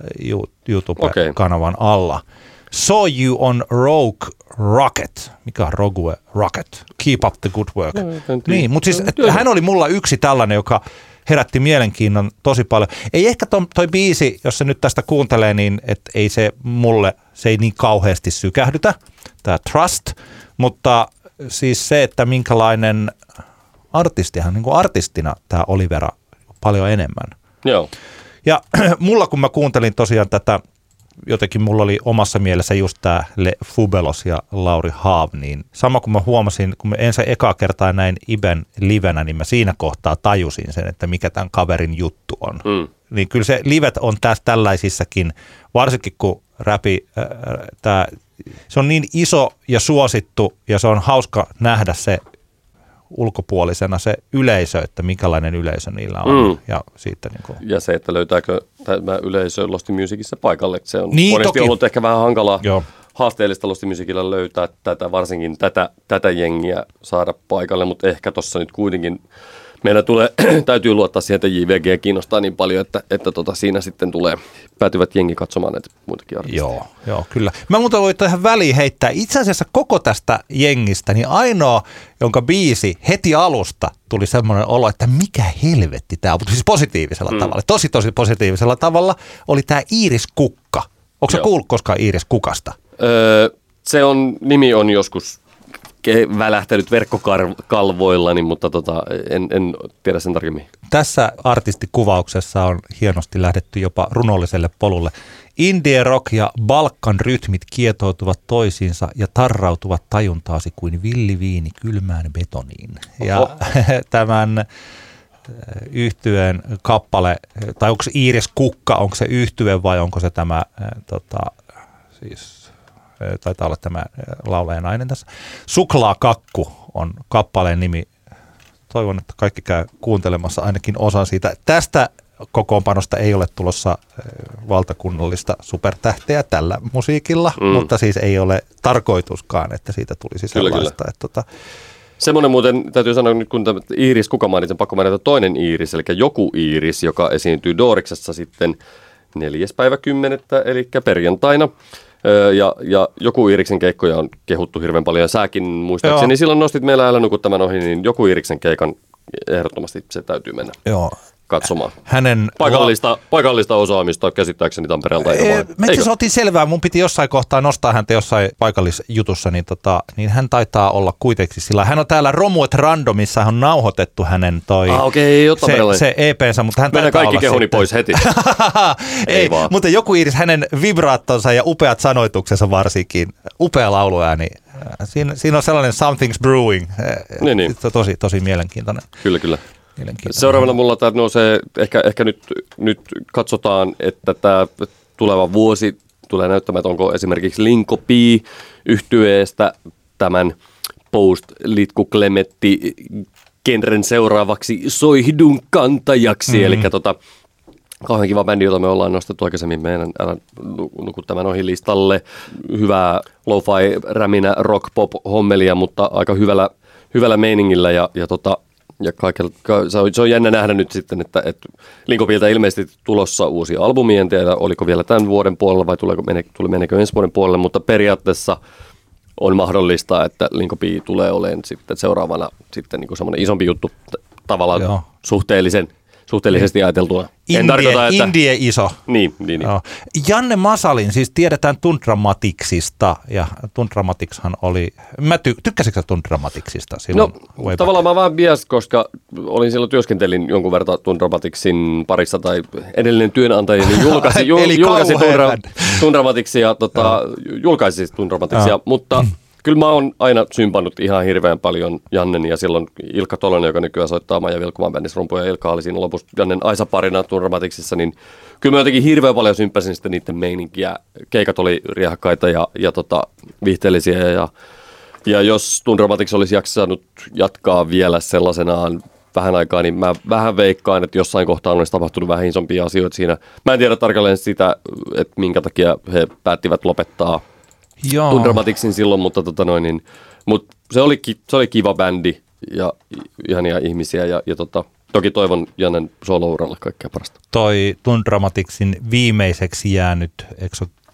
YouTube-kanavan okay. alla. Saw you on Rogue Rocket. Mikä on Rogue Rocket? Keep up the good work. No, niin, mutta siis hän oli mulla yksi tällainen, joka herätti mielenkiinnon tosi paljon. Ei ehkä toi, toi biisi, jos se nyt tästä kuuntelee, niin et ei se mulle, se ei niin kauheasti sykähdytä, tämä Trust, mutta siis se, että minkälainen artistihan niin kuin artistina tämä Olivera paljon enemmän. Joo. Ja mulla kun mä kuuntelin tosiaan tätä, jotenkin mulla oli omassa mielessä just tämä Le Fubelos ja Lauri Haav, niin sama kun mä huomasin, kun mä ensin ekaa kertaa näin Iben livenä, niin mä siinä kohtaa tajusin sen, että mikä tämän kaverin juttu on. Mm. Niin kyllä se livet on tässä tällaisissakin, varsinkin kun räpi, äh, tää, se on niin iso ja suosittu ja se on hauska nähdä se ulkopuolisena se yleisö, että minkälainen yleisö niillä on. Mm. Ja, siitä niin kuin... ja se, että löytääkö tämä yleisö Lost Musicissa paikalle, se on niin, monesti toki. ollut ehkä vähän hankalaa. Joo haasteellista Lost Musicilla löytää tätä, varsinkin tätä, tätä jengiä saada paikalle, mutta ehkä tuossa nyt kuitenkin meillä tulee, täytyy luottaa siihen, että JVG kiinnostaa niin paljon, että, että tota, siinä sitten tulee päätyvät jengi katsomaan näitä muitakin artisteja. Joo, joo, kyllä. Mä muuten voin tähän väliin heittää, itse asiassa koko tästä jengistä, niin ainoa, jonka biisi heti alusta tuli semmoinen olo, että mikä helvetti tämä on, mutta siis positiivisella mm. tavalla, tosi tosi positiivisella tavalla, oli tämä Iiris Kukka. Onko se kuullut koskaan Iiris Kukasta? Öö, se on, nimi on joskus välähtänyt verkkokalvoillani, mutta tota, en, en tiedä sen tarkemmin. Tässä artistikuvauksessa on hienosti lähdetty jopa runolliselle polulle. Indie rock ja Balkan rytmit kietoutuvat toisiinsa ja tarrautuvat tajuntaasi kuin villiviini kylmään betoniin. Oho. Ja tämän äh, yhtyeen kappale, tai onko se Iiris Kukka, onko se yhtye vai onko se tämä äh, tota, siis taitaa olla tämä laulaja nainen tässä. Suklaakakku on kappaleen nimi. Toivon, että kaikki käy kuuntelemassa ainakin osan siitä. Tästä kokoonpanosta ei ole tulossa valtakunnallista supertähteä tällä musiikilla, mm. mutta siis ei ole tarkoituskaan, että siitä tulisi kyllä, sellaista. Kyllä. Että, tota, Semmoinen muuten, täytyy sanoa nyt, kun tämä Iiris, kuka mainitsen, pakko mainita toinen Iiris, eli joku Iiris, joka esiintyy Doriksessa sitten neljäs päivä kymmenettä, eli perjantaina. Ja, ja joku Iiriksen keikkoja on kehuttu hirveän paljon. Ja säkin muistaakseni Joo. silloin nostit meillä älä nuku tämän ohi, niin joku Iiriksen keikan ehdottomasti se täytyy mennä. Joo, katsomaan. Hänen... Paikallista, paikallista osaamista käsittääkseni Tampereelta. Ei, me siis otin selvää, mun piti jossain kohtaa nostaa häntä jossain paikallisjutussa, niin, tota, niin hän taitaa olla kuitenkin sillä. Hän on täällä Romuet Randomissa, on nauhoitettu hänen toi ah, okay, se, se EPnsä, mutta hän Mennään kaikki kehoni sitten. pois heti. ei, ei vaan. mutta joku Iiris, hänen vibraattonsa ja upeat sanoituksensa varsinkin, upea lauluääni, Siinä, siinä on sellainen something's brewing. Niin, niin. Tosi, tosi mielenkiintoinen. Kyllä, kyllä. Seuraavana mulla tämä nousee, ehkä, ehkä nyt, nyt katsotaan, että tämä tuleva vuosi tulee näyttämään, että onko esimerkiksi Linko P yhtyeestä tämän post-litku Klemetti genren seuraavaksi soihdun kantajaksi. Mm-hmm. Eli tota, kauhean kiva bändi, jota me ollaan nostettu aikaisemmin meidän älä nuku tämän ohi listalle. Hyvää lo-fi, räminä, rock, pop, hommelia, mutta aika hyvällä, hyvällä meiningillä ja, ja tota, ja kaikella, se, on, se on jännä nähdä nyt sitten, että, että Linkopilta ilmeisesti tulossa uusi albumi, en tiedä oliko vielä tämän vuoden puolella vai tuleeko, mene, tule, menekö ensi vuoden puolelle, mutta periaatteessa on mahdollista, että Linkopi tulee olemaan sitten seuraavana sitten niin semmoinen isompi juttu tavallaan Joo. suhteellisen suhteellisesti ajateltuna. En Indie, tarkoita, että... Indie iso. Niin, niin, niin. Janne Masalin, siis tiedetään Tundramatiksista, ja Tundramatikshan oli, mä ty, tykkäsitkö Tundramatiksista silloin? No way back? tavallaan mä vähän bias, koska olin silloin työskentelin jonkun verran Tundramatiksin parissa tai edellinen työnantajani julkaisi, jul, julkaisi Tundra. Tundramatiksia, tota, julkaisi siis Tundramatiksia, mutta kyllä mä oon aina sympannut ihan hirveän paljon Jannen ja silloin Ilkka Tolonen, joka nykyään soittaa Maija Vilkumaan bändissä rumpuja ja Ilkka oli siinä lopussa Jannen Aisa parina Tundramatiksissa, niin kyllä mä jotenkin hirveän paljon symppäsin sitten niiden meininkiä. Keikat oli riehakkaita ja, ja tota, viihteellisiä ja ja jos Tundramatics olisi jaksanut jatkaa vielä sellaisenaan vähän aikaa, niin mä vähän veikkaan, että jossain kohtaa olisi tapahtunut vähän isompia asioita siinä. Mä en tiedä tarkalleen sitä, että minkä takia he päättivät lopettaa Joo. Tundramaticsin silloin, mutta, tota noin, niin, mutta se, oli, se oli kiva bändi ja ihania ihmisiä ja, ja tota, toki toivon Jannen solo-uralle kaikkea parasta. toi Tundramatiksin viimeiseksi jäänyt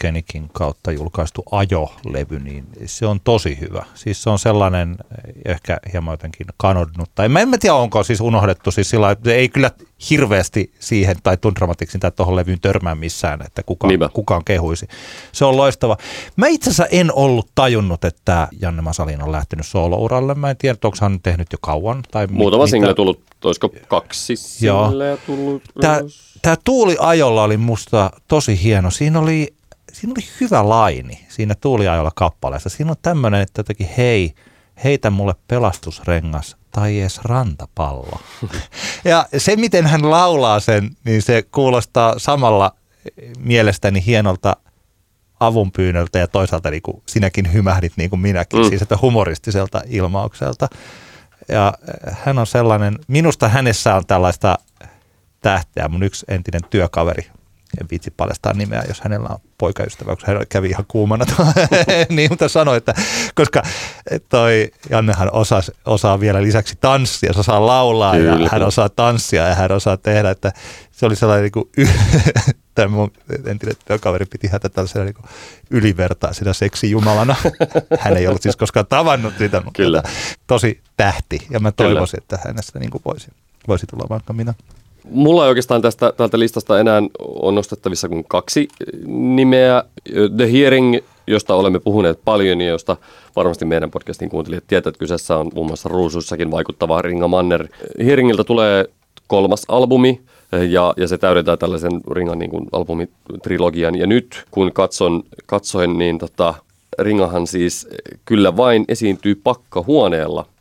Exogenikin kautta julkaistu Ajo-levy, niin se on tosi hyvä. Siis se on sellainen ehkä hieman jotenkin kanodnut, tai mä en mä tiedä onko siis unohdettu siis sillä että ei kyllä hirveästi siihen tai Tundramatiksin tai tuohon levyyn törmää missään, että kukaan, Niinpä. kukaan kehuisi. Se on loistava. Mä itse asiassa en ollut tajunnut, että Janne Masalin on lähtenyt solo-uralle. Mä en tiedä, onko hän tehnyt jo kauan. Tai Muutama mitä- single tullut, olisiko kaksi singleä tullut? Tämä, ylös? tämä Tuuliajolla oli musta tosi hieno. Siinä oli, siinä oli hyvä laini siinä Tuuliajolla kappaleessa. Siinä on tämmöinen, että jotenkin hei, heitä mulle pelastusrengas tai edes rantapallo. ja se, miten hän laulaa sen, niin se kuulostaa samalla mielestäni hienolta avunpyynnöltä ja toisaalta niin kuin sinäkin hymähdit niin kuin minäkin, mm. Siis että humoristiselta ilmaukselta. Ja äh, hän on sellainen, minusta hänessä on tällaista tähteä. Mun yksi entinen työkaveri, en viitsi paljastaa nimeä, jos hänellä on poikaystävä, koska hän kävi ihan kuumana. niin, mutta sanoi, että koska toi Jannehan osaa, osaa vielä lisäksi tanssia, se osaa laulaa Kyllä, ja hän kyllä. osaa tanssia ja hän osaa tehdä, että se oli sellainen niin kuin, tämä mun entinen työkaveri piti häntä tällaisena niin ylivertaisena seksijumalana. Hän ei ollut siis koskaan tavannut sitä, mutta Kyllä. tosi tähti ja mä Kyllä. toivoisin, että hänestä niin kuin voisi, voisi tulla vaikka minä. Mulla ei oikeastaan tästä, tältä listasta enää on nostettavissa kuin kaksi nimeä. The Hearing, josta olemme puhuneet paljon ja josta varmasti meidän podcastin kuuntelijat tietävät, että kyseessä on muun muassa Ruusuissakin vaikuttava Ringa Manner. Hearingilta tulee kolmas albumi ja, ja se täydentää tällaisen Ringan niin kuin albumitrilogian. Ja nyt kun katson, katsoin, niin tota, Ringahan siis kyllä vain esiintyy pakkahuoneella eh,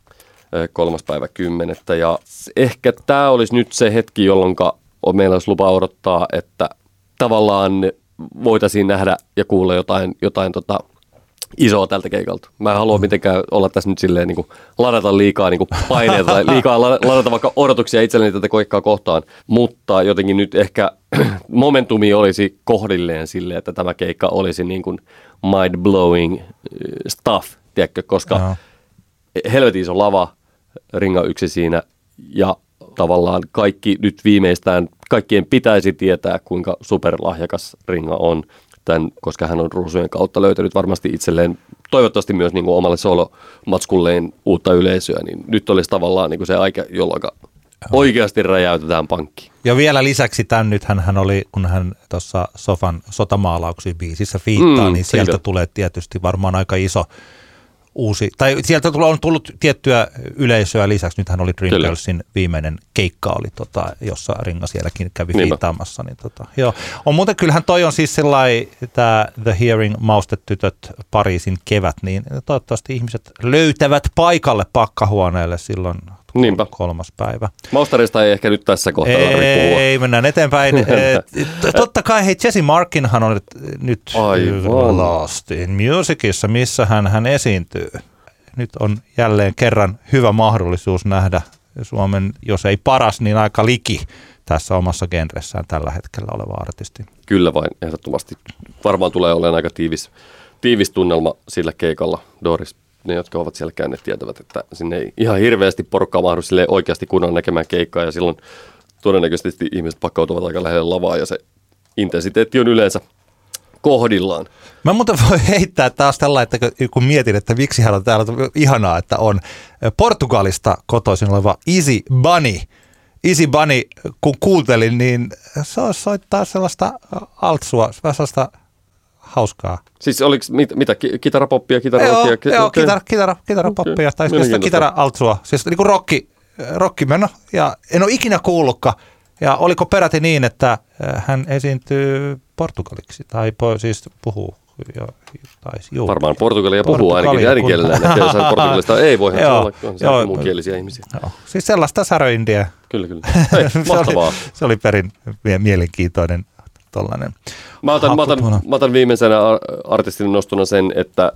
kolmas päivä kymmenettä. Ja ehkä tämä olisi nyt se hetki, jolloin meillä olisi lupa odottaa, että tavallaan voitaisiin nähdä ja kuulla jotain, jotain tota, isoa tältä keikalta. Mä en halua mitenkään olla tässä nyt silleen niin kuin, ladata liikaa niin kuin paineita tai liikaa la- ladata vaikka odotuksia itselleni tätä keikkaa kohtaan, mutta jotenkin nyt ehkä momentumi olisi kohdilleen silleen, että tämä keikka olisi niin kuin mind-blowing eh, stuff, tiedätkö, koska Joo. helvetin iso lava, ringa yksi siinä ja tavallaan kaikki nyt viimeistään, kaikkien pitäisi tietää, kuinka superlahjakas ringa on, tämän, koska hän on ruusujen kautta löytänyt varmasti itselleen, toivottavasti myös niin kuin omalle solomatskulleen uutta yleisöä, niin nyt olisi tavallaan niin kuin se aika, jolloin oikeasti räjäytetään pankki. Ja vielä lisäksi tämän nythän hän oli, kun hän tuossa Sofan sotamaalauksia biisissä fiittaa, Mm, niin sieltä eikö? tulee tietysti varmaan aika iso uusi, tai sieltä on tullut tiettyä yleisöä lisäksi. Nythän oli Dream Kyllä. Girlsin viimeinen keikka oli, tota, jossa Ringa sielläkin kävi Niinpä. fiittaamassa. Niin tota, joo. On muuten kyllähän toi on siis sellainen, tämä The Hearing Maustetytöt Pariisin kevät, niin toivottavasti ihmiset löytävät paikalle pakkahuoneelle silloin Niinpä. kolmas päivä. Maustarista ei ehkä nyt tässä kohtaa tarvitse puhua. Ei, mennään eteenpäin. Eh, Totta kai, hei, Jesse Markinhan on nyt, Aivan. Lost in Musicissa, missä hän, hän esiintyy. Nyt on jälleen kerran hyvä mahdollisuus nähdä Suomen, jos ei paras, niin aika liki tässä omassa genressään tällä hetkellä oleva artisti. Kyllä vain, ehdottomasti. Varmaan tulee olemaan aika tiivis, tiivis tunnelma sillä keikalla. Doris, ne jotka ovat siellä käyneet, tietävät, että sinne ei ihan hirveästi porukkaa mahdu silleen oikeasti kunnon näkemään keikkaa ja silloin todennäköisesti ihmiset pakkautuvat aika lähelle lavaa ja se intensiteetti on yleensä kohdillaan. Mä muuten voi heittää taas tällä, että kun mietin, että miksi hän on täällä, ihanaa, että on Portugalista kotoisin oleva Easy Bunny Easy Bunny, kun kuuntelin, niin se soittaa sellaista altsua, sellaista hauskaa. Siis oliko mit, mitä, ki- kitarapoppia, kitararokia? Joo, joo kitara, kitara, kitarapoppia Okei. tai sitten Mielenkiintoista. kitara-altsua. Siis niin kuin rocki, rockimeno. Ja en ole ikinä kuullutkaan. Ja oliko peräti niin, että äh, hän esiintyy portugaliksi, tai po, siis puhuu, jo, juu. Varmaan portugalia puhuu ainakin äidinkielellään. kun- Että jos hän portugalista ei voi, hän olla on se joo. muunkielisiä ihmisiä. Joo. Siis sellaista säröindiä. Kyllä, kyllä. Hei, se, mahtavaa. oli, se oli perin mie- mielenkiintoinen tollainen. Mä otan, mä, otan, mä otan viimeisenä ar- artistin nostuna sen, että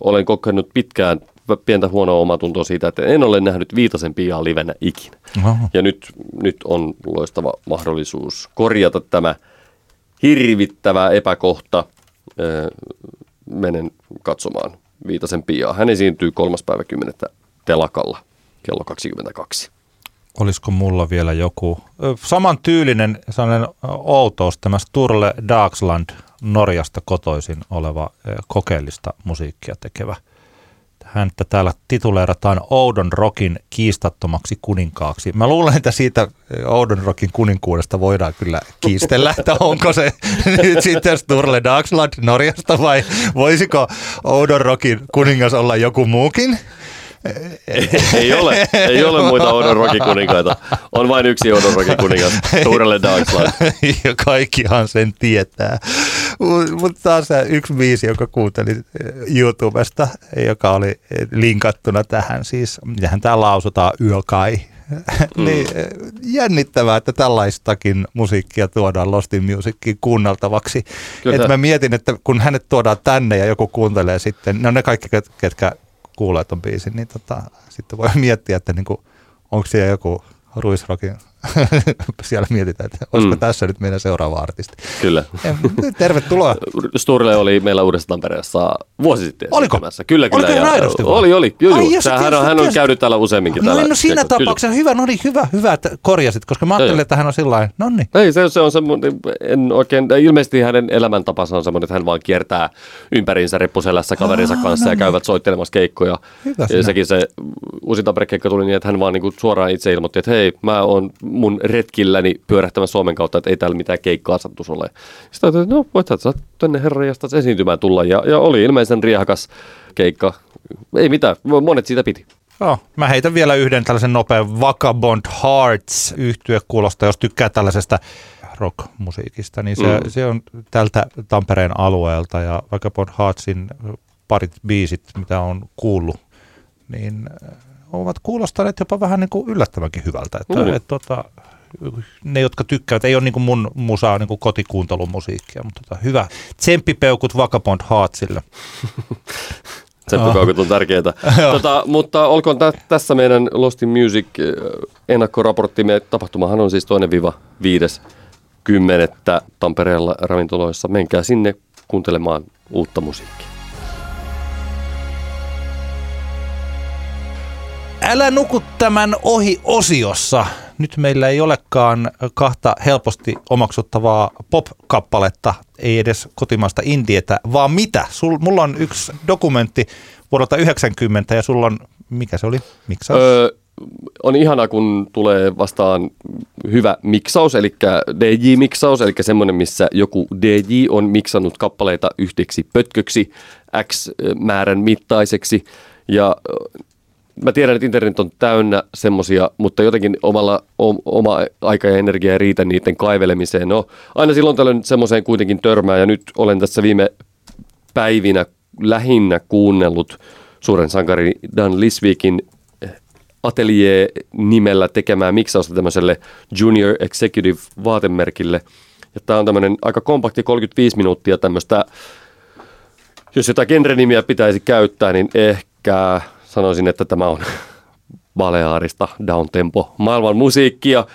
olen kokenut pitkään pientä huonoa omatuntoa siitä, että en ole nähnyt Viitasen Piaa livenä ikinä. Oho. Ja nyt, nyt on loistava mahdollisuus korjata tämä hirvittävä epäkohta. Menen katsomaan Viitasen Piaa. Hän esiintyy kolmas päivä kymmenettä telakalla kello 22. Olisiko mulla vielä joku saman tyylinen sellainen outous, tämä Sturle Dagsland Norjasta kotoisin oleva kokeellista musiikkia tekevä. Häntä täällä tituleerataan Oudon Rockin kiistattomaksi kuninkaaksi. Mä luulen, että siitä Oudon Rockin kuninkuudesta voidaan kyllä kiistellä, että onko se nyt sitten Sturle Dagsland Norjasta vai voisiko Oudon Rockin kuningas olla joku muukin? Ei ole, ei ole muita Oudon Rockin kuninkaita. On vain yksi Oudon Rockin kuningas, Tuurelle Dagsland. ja kaikkihan sen tietää. Mutta taas yksi biisi, joka kuuntelin eh, YouTubesta, joka oli eh, linkattuna tähän siis, mitähän tämä lausutaan, Yökai. niin eh, jännittävää, että tällaistakin musiikkia tuodaan Lost in Musiciin kuunneltavaksi. Kyllä. Et mä mietin, että kun hänet tuodaan tänne ja joku kuuntelee sitten, ne on ne kaikki, ket- ketkä kuulee ton biisin, niin tota, sitten voi miettiä, että niinku, onko siellä joku ruisrokin, siellä mietitään, että olisiko Mm. tässä nyt meidän seuraava artisti. Kyllä. Tervetuloa. Sturle oli meillä Uudessa Tampereessa vuosi sitten. Oliko? Kyllä, kyllä. Oliko ja- ihan aidosti vai? Oli, oli. Joo, Ai joo. jes, Hän, on, hän on käynyt täällä useamminkin. No, täällä no siinä keikoilla. tapauksessa hyvä, no niin, hyvä, hyvä, että korjasit, koska mä ajattelin, että hän on sillä lailla, no niin. Ei, se, se on semmoinen, en oikein, ilmeisesti hänen elämäntapansa on semmoinen, että hän vaan kiertää ympäriinsä reppuselässä kaverinsa Aa, kanssa no ja niin. käyvät soittelemassa keikkoja. Hyvä ja sekin se uusi Tampere-keikka tuli niin, että hän vaan niinku suoraan itse ilmoitti, että hei, mä oon mun retkilläni pyörähtämässä Suomen kautta, että ei täällä mitään keikkaa sattu sulle. Sitten ajattelin, että no voit sä tänne herran esiintymään tulla. Ja, ja oli ilmeisen riehakas keikka. Ei mitään, monet siitä piti. Joo, mä heitän vielä yhden tällaisen nopean Vagabond Hearts yhtye kuulosta, jos tykkää tällaisesta rockmusiikista, niin se, Mm. se on tältä Tampereen alueelta ja Vagabond Heartsin parit biisit, mitä on kuullut, niin ovat kuulostaneet jopa vähän niin kuin yllättävänkin hyvältä. Että, Mm. et, tota, ne, jotka tykkäävät, ei ole niin kuin mun musaa niin kuin kotikuuntelun musiikkia, mutta tota, hyvä. Tsemppipeukut Vagabond Heartsille. Tsemppipaukut on tärkeää. tota, mutta olkoon tä- tässä meidän Lost in Music äh, ennakkoraporttimme. Tapahtumahan on siis toinen viiva viides kymmenettä Tampereella ravintoloissa. Menkää sinne kuuntelemaan uutta musiikkia. Älä nuku tämän ohi osiossa. Nyt meillä ei olekaan kahta helposti omaksuttavaa pop-kappaletta, ei edes kotimaista indietä, vaan mitä? Sul, mulla on yksi dokumentti vuodelta 90 ja sulla on, mikä se oli? Miksaus? Öö, on ihanaa, kun tulee vastaan hyvä miksaus, eli DJ-miksaus, eli semmoinen, missä joku DJ on miksannut kappaleita yhdeksi pötköksi X määrän mittaiseksi. Ja mä tiedän, että internet on täynnä semmosia, mutta jotenkin omalla, o, oma aika ja energia ei riitä niiden kaivelemiseen. No, aina silloin tällöin semmoiseen kuitenkin törmää, ja nyt olen tässä viime päivinä lähinnä kuunnellut suuren sankari Dan Lisvikin Atelier-nimellä tekemää miksausta tämmöiselle Junior Executive vaatemerkille. Ja tämä on tämmöinen aika kompakti 35 minuuttia tämmöistä, jos jotain genrenimiä pitäisi käyttää, niin ehkä sanoisin, että tämä on Balearista downtempo maailman musiikkia,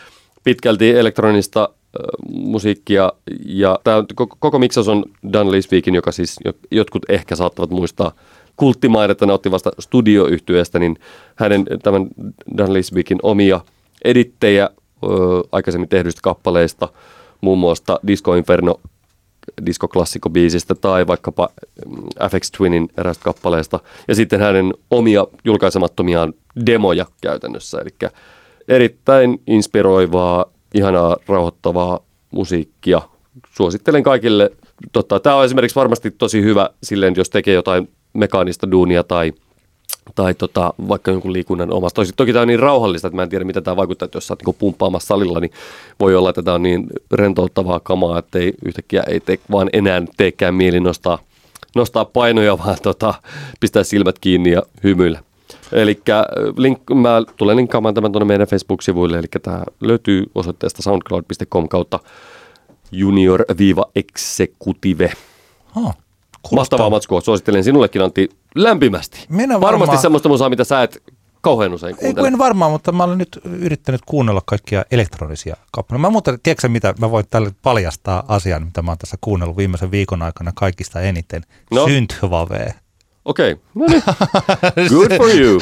pitkälti elektronista musiikkia. Ja tämä koko, miksaus on Dan Lisvikin, joka siis jo- jotkut ehkä saattavat muistaa kulttimaidetta nauttivasta studioyhtyeestä, niin hänen tämän Dan Lisvikin omia edittejä ö, aikaisemmin tehdyistä kappaleista, muun muassa Disco Inferno diskoklassikkobiisistä tai vaikkapa mm, FX Twinin erästä kappaleesta. Ja sitten hänen omia julkaisemattomiaan demoja käytännössä. Eli erittäin inspiroivaa, ihanaa, rauhoittavaa musiikkia. Suosittelen kaikille. Totta, tämä on esimerkiksi varmasti tosi hyvä silleen, jos tekee jotain mekaanista duunia tai, tai tota, vaikka jonkun liikunnan omasta. Tosi, toki tämä on niin rauhallista, että mä en tiedä, mitä tämä vaikuttaa, että jos sä oot niin pumppaamassa salilla, niin voi olla, että tämä on niin rentouttavaa kamaa, että ei yhtäkkiä ei te, vaan enää teekään mieli nostaa, nostaa painoja, vaan tota, pistää silmät kiinni ja hymyillä. Eli link, mä tulen linkkaamaan tämän tuonne meidän Facebook-sivuille, eli tämä löytyy osoitteesta soundcloud.com kautta junior-executive. Oh, Mahtavaa matskua. Suosittelen sinullekin Antti lämpimästi. Minä Varmasti varmaan- semmoista musaa, mitä sä et kauhean usein Ei kuuntele. en varmaan, mutta mä olen nyt yrittänyt kuunnella kaikkia elektronisia kappaleita. Mä muuten, tiedätkö mitä, mä voin tälle paljastaa asian, mitä mä oon tässä kuunnellut viimeisen viikon aikana kaikista eniten. No. Synthwave. Okei, no niin. Good for you.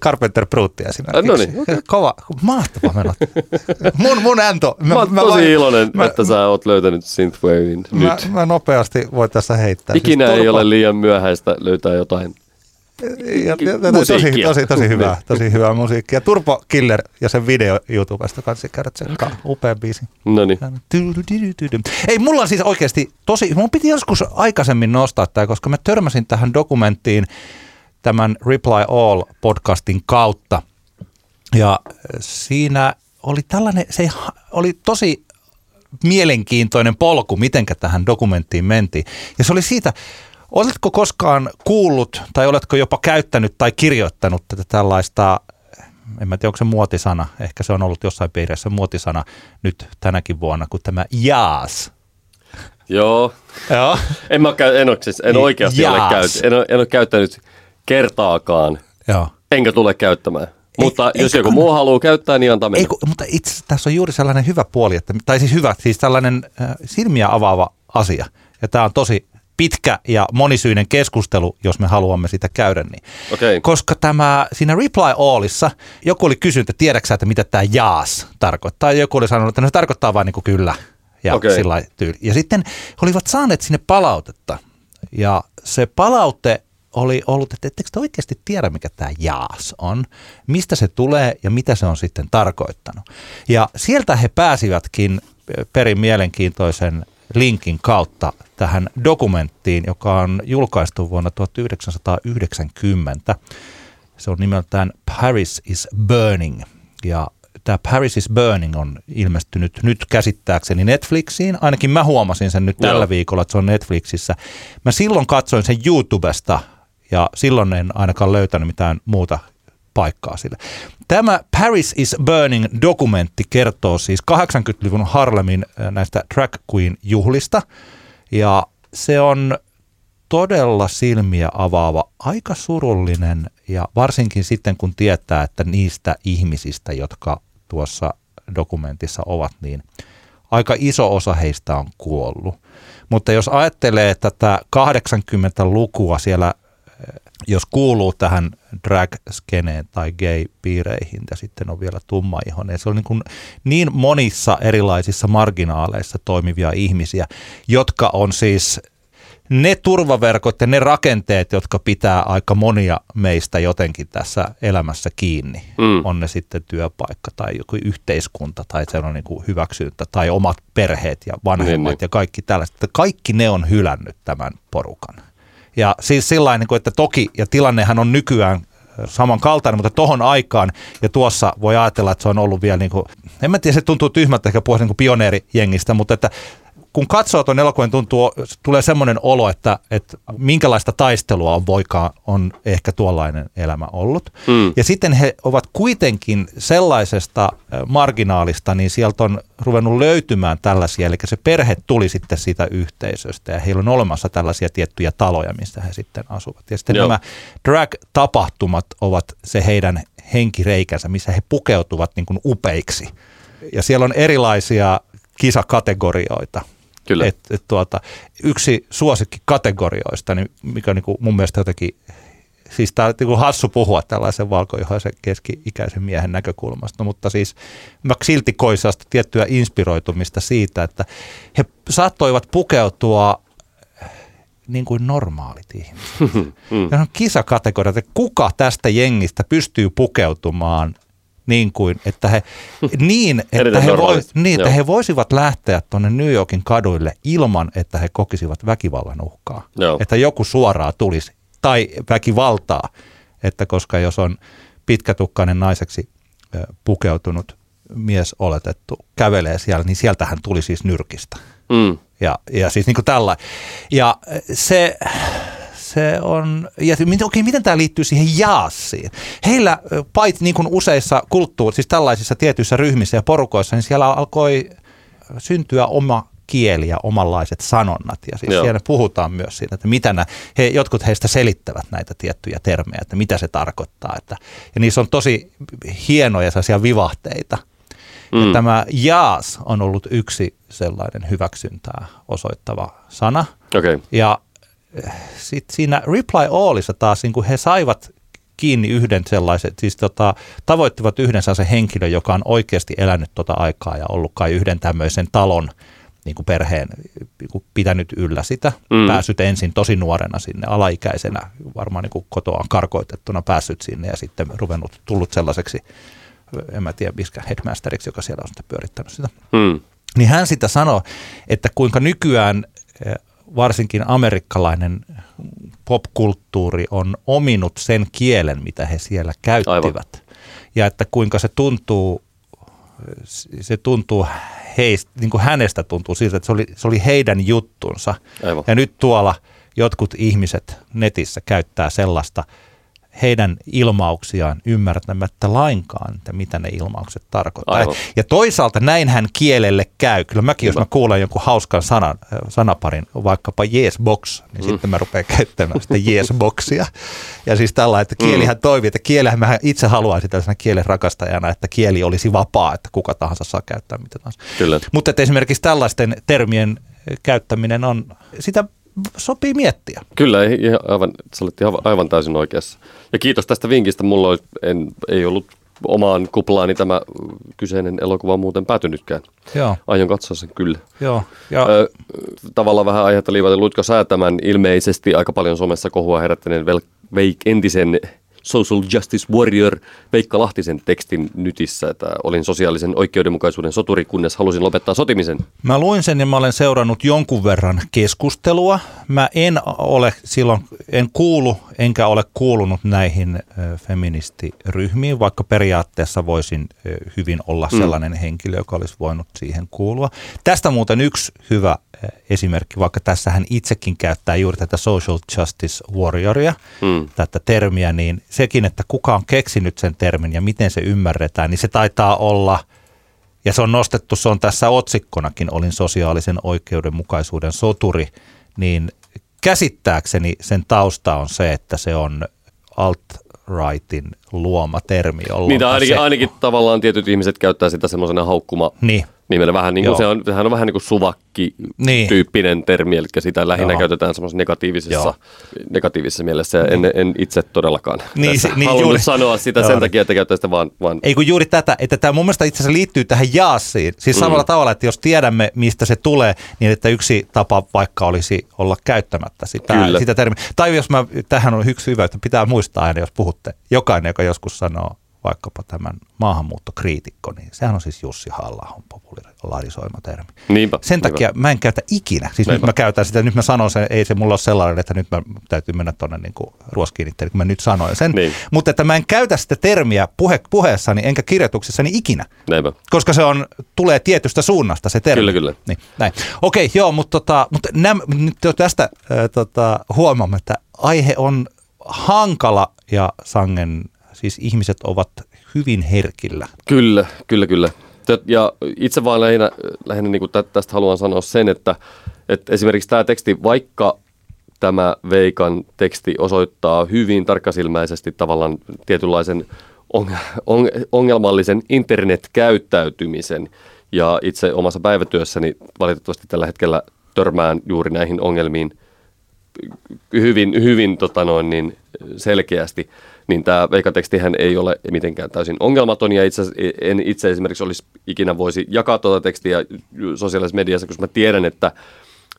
Carpenter Bruttia esimerkiksi. Ah, no niin, okei. Kova, mahtava menot. mun, mun Anto. Mä, oon tosi voin- iloinen, mä, että sä oot löytänyt Synthwavein mä, nyt. mä, nopeasti voi tässä heittää. Ikinä Siis ei turpa- ole liian myöhäistä löytää jotain. ja, ja, ja, tosi, tosi, tosi, hyvää, Niin. tosi hyvää musiikkia. Turbo Killer ja sen video YouTubesta kanssa käydä tsekkaa. Upea biisi. No niin. Ei, mulla on siis oikeasti tosi, mun piti joskus aikaisemmin nostaa tämä, koska mä törmäsin tähän dokumenttiin tämän Reply All podcastin kautta. Ja siinä oli tällainen, se oli tosi mielenkiintoinen polku, mitenkä tähän dokumenttiin mentiin. Ja se oli siitä, oletko koskaan kuullut tai oletko jopa käyttänyt tai kirjoittanut tätä tällaista, en mä tiedä onko se muotisana, ehkä se on ollut jossain piirissä muotisana nyt tänäkin vuonna, kuin tämä jaas. Joo. Joo. En, mä, käy- en, ole, siis, en Niin, oikeasti ole, käyt, en, ole, en ole käyttänyt kertaakaan, Joo. enkä tule käyttämään. Mutta ei jos joku muu haluaa käyttää, niin antaa mennä. Ei, kun, mutta itse tässä on juuri sellainen hyvä puoli, että, tai siis hyvä, siis tällainen äh, silmiä avaava asia. Ja tämä on tosi pitkä ja monisyinen keskustelu, jos me haluamme sitä käydä. Niin. Okei. Koska tämä, siinä Reply Allissa joku oli kysynyt, että tiedätkö että mitä tämä jaas tarkoittaa. Ja joku oli sanonut, että no se tarkoittaa vain niin kuin kyllä. Ja, Okei. sillä tyyli. ja sitten he olivat saaneet sinne palautetta. Ja se palaute oli ollut, että ettekö te oikeasti tiedä, mikä tämä jaas on, mistä se tulee ja mitä se on sitten tarkoittanut. Ja sieltä he pääsivätkin perin mielenkiintoisen linkin kautta tähän dokumenttiin, joka on julkaistu vuonna 1990. Se on nimeltään Paris is Burning. Ja tämä Paris is Burning on ilmestynyt nyt käsittääkseni Netflixiin. Ainakin mä huomasin sen nyt tällä viikolla, että se on Netflixissä. Mä silloin katsoin sen YouTubesta ja silloin en ainakaan löytänyt mitään muuta paikkaa sille. Tämä Paris is Burning dokumentti kertoo siis 80-luvun Harlemin äh, näistä drag queen juhlista ja se on todella silmiä avaava, aika surullinen ja varsinkin sitten kun tietää, että niistä ihmisistä, jotka tuossa dokumentissa ovat, niin aika iso osa heistä on kuollut. Mutta jos ajattelee tätä 80-lukua siellä, jos kuuluu tähän drag-skeneen tai gay-piireihin ja sitten on vielä tummaihoinen, se on niin, kuin niin monissa erilaisissa marginaaleissa toimivia ihmisiä, jotka on siis ne turvaverkot ja ne rakenteet, jotka pitää aika monia meistä jotenkin tässä elämässä kiinni. Mm. On ne sitten työpaikka tai joku yhteiskunta tai se on niin kuin hyväksyntä tai omat perheet ja vanhemmat Niin, niin. ja kaikki tällaiset. Kaikki ne on hylännyt tämän porukan. Ja siis sillä niin että toki, ja tilannehan on nykyään ö, samankaltainen, mutta tohon aikaan ja tuossa voi ajatella, että se on ollut vielä niin kuin, en mä tiedä, se tuntuu tyhmältä ehkä puhua niin pioneerijengistä, mutta että kun katsoo tuon elokuvan, tuntuu, tulee semmoinen olo, että, että minkälaista taistelua on voikaan on ehkä tuollainen elämä ollut. Mm. Ja sitten he ovat kuitenkin sellaisesta ö, marginaalista, niin sieltä on ruvennut löytymään tällaisia, eli se perhe tuli sitten siitä yhteisöstä ja heillä on olemassa tällaisia tiettyjä taloja, missä he sitten asuvat. Ja sitten Joo. nämä drag-tapahtumat ovat se heidän henkireikänsä, missä he pukeutuvat niin kuin upeiksi. Ja siellä on erilaisia kisakategorioita. Kyllä. Et, et tuota, yksi suosikki kategorioista, niin mikä on niin kuin mun mielestä jotenkin, siis tämä on niin hassu puhua tällaisen valkoihoisen keski-ikäisen miehen näkökulmasta, mutta siis mä silti koin tiettyä inspiroitumista siitä, että he saattoivat pukeutua niin kuin normaalit ihmiset. Mm. Ja on kisakategoria, että kuka tästä jengistä pystyy pukeutumaan niin kuin, että he, niin, että he, voi, niin, että he voisivat lähteä tuonne New Yorkin kaduille ilman, että he kokisivat väkivallan uhkaa. Joo. Että joku suoraa tulisi, tai väkivaltaa, että koska jos on pitkätukkainen naiseksi pukeutunut mies oletettu kävelee siellä, niin sieltähän tuli siis nyrkistä. Mm. Ja, ja siis niin kuin tällä. Ja se, se on, ja okei, miten tämä liittyy siihen jaassiin? Heillä, paitsi niin kuin useissa kulttuur, siis tällaisissa tietyissä ryhmissä ja porukoissa, niin siellä alkoi syntyä oma kieli ja omanlaiset sanonnat. Ja siis Joo. siellä puhutaan myös siitä, että mitä nää, he, jotkut heistä selittävät näitä tiettyjä termejä, että mitä se tarkoittaa. Että, ja niissä on tosi hienoja sellaisia vivahteita. Mm. Ja tämä jaas on ollut yksi sellainen hyväksyntää osoittava sana. Okay. Ja sitten siinä Reply Allissa taas niin kuin he saivat kiinni yhden sellaisen, siis tota, tavoittivat yhden sellaisen henkilön, joka on oikeasti elänyt tota aikaa ja ollut kai yhden tämmöisen talon niin kuin perheen niin kuin pitänyt yllä sitä, Mm. päässyt ensin tosi nuorena sinne, alaikäisenä, varmaan niin kuin kotoaan karkoitettuna päässyt sinne ja sitten ruvennut, tullut sellaiseksi, en mä tiedä, miskä headmasteriksi, joka siellä on sitten pyörittänyt sitä Mm. niin hän sitä sanoo, että kuinka nykyään varsinkin amerikkalainen popkulttuuri on ominut sen kielen, mitä he siellä käyttivät. Aivan. Ja että kuinka se tuntuu, se tuntuu heistä, niin kuin hänestä tuntuu siltä, että se oli, se oli heidän juttunsa. Aivan. Ja nyt tuolla jotkut ihmiset netissä käyttää sellaista heidän ilmauksiaan ymmärtämättä lainkaan, että mitä ne ilmaukset tarkoittaa. Aivan. Ja toisaalta näin hän kielelle käy. Kyllä mäkin, jos Hyvä. mä kuulen jonkun hauskan sanan, äh, sanaparin, vaikkapa yes box, niin mm. sitten mä rupean käyttämään sitä yes boxia. Ja siis tällä, että kielihän mm. toimii, että kielihän mä itse haluaisin tällaisena kielen rakastajana, että kieli olisi vapaa, että kuka tahansa saa käyttää mitä tahansa. Kyllä. Mutta että esimerkiksi tällaisten termien käyttäminen on, sitä sopii miettiä. Kyllä, aivan, sä olet aivan täysin oikeassa. Ja kiitos tästä vinkistä. Mulla olisi, en, ei ollut omaan kuplaani tämä kyseinen elokuva muuten päätynytkään. Joo, Aion katsoa sen kyllä. joo. Ja, Ö, tavallaan vähän aihetta liivaten, luitko sä tämän ilmeisesti aika paljon somessa kohua herättäneen vel, veik, entisen social justice warrior Veikka Lahtisen tekstin nytissä, että olin sosiaalisen oikeudenmukaisuuden soturi, kunnes halusin lopettaa sotimisen. Mä luin sen ja mä olen seurannut jonkun verran keskustelua. Mä en ole silloin, en kuulu enkä ole kuulunut näihin feministiryhmiin, vaikka periaatteessa voisin hyvin olla sellainen henkilö, joka olisi voinut siihen kuulua. Tästä muuten yksi hyvä esimerkki, vaikka tässä hän itsekin käyttää juuri tätä social justice warrioria, Mm. tätä termiä, niin sekin, että kuka on keksinyt sen termin ja miten se ymmärretään, niin se taitaa olla, ja se on nostettu, se on tässä otsikkonakin, olin sosiaalisen oikeudenmukaisuuden soturi, niin käsittääkseni sen tausta on se, että se on alt-rightin luoma termi. Niitä ainakin, se, ainakin tavallaan tietyt ihmiset käyttää sitä semmoisena haukkuma Niin, nimellä. Vähän niin kuin Joo. se on, sehän on vähän niin kuin suvakki-tyyppinen Niin. termi, eli sitä lähinnä Joo. käytetään semmoisessa negatiivisessa, Joo. negatiivisessa mielessä. Ja en, en itse todellakaan Niin, tässä se- niin halunnut juuri. sanoa sitä Joo. sen takia, että käyttää sitä vaan, vaan Ei kun juuri tätä, että tämä mun mielestä itse asiassa liittyy tähän jaassiin. Siis samalla mm. tavalla, että jos tiedämme, mistä se tulee, niin että yksi tapa vaikka olisi olla käyttämättä sitä, Kyllä. sitä termiä. Tai jos mä, tähän on yksi hyvä, että pitää muistaa aina, jos puhutte, jokainen, joka joskus sanoo vaikkapa tämän maahanmuuttokriitikko, niin sehän on siis Jussi halla popularisoima termi. niinpä. Sen niinpä. takia mä en käytä ikinä. Siis Niinpä. nyt mä käytän sitä, nyt mä sanon sen, ei se mulla ole sellainen, että nyt mä täytyy mennä tuonne niin ruoskiin itseäni, kun mä nyt sanoin sen. Niin. Mutta että mä en käytä sitä termiä puhe, puheessani enkä kirjoituksessani ikinä. Näinpä. Koska se on, tulee tietystä suunnasta se termi. Kyllä, kyllä. Niin, näin. Okei, joo, mutta, tota, mutta näm, nyt tästä äh, tota, huomaamme, että aihe on hankala ja sangen, siis ihmiset ovat hyvin herkillä. Kyllä, kyllä, kyllä. Ja itse vaan lähinnä, lähinnä niin kuin tä- tästä haluan sanoa sen, että, että esimerkiksi tämä teksti, vaikka tämä Veikan teksti osoittaa hyvin tarkkasilmäisesti tavallaan tietynlaisen on, on, ongelmallisen internetkäyttäytymisen. Ja itse omassa päivätyössäni valitettavasti tällä hetkellä törmään juuri näihin ongelmiin hyvin, hyvin tota noin, niin selkeästi, niin tämä veikatekstihän ei ole mitenkään täysin ongelmaton, ja itse, en itse esimerkiksi olisi ikinä voisi jakaa tuota tekstiä sosiaalisessa mediassa, koska mä tiedän, että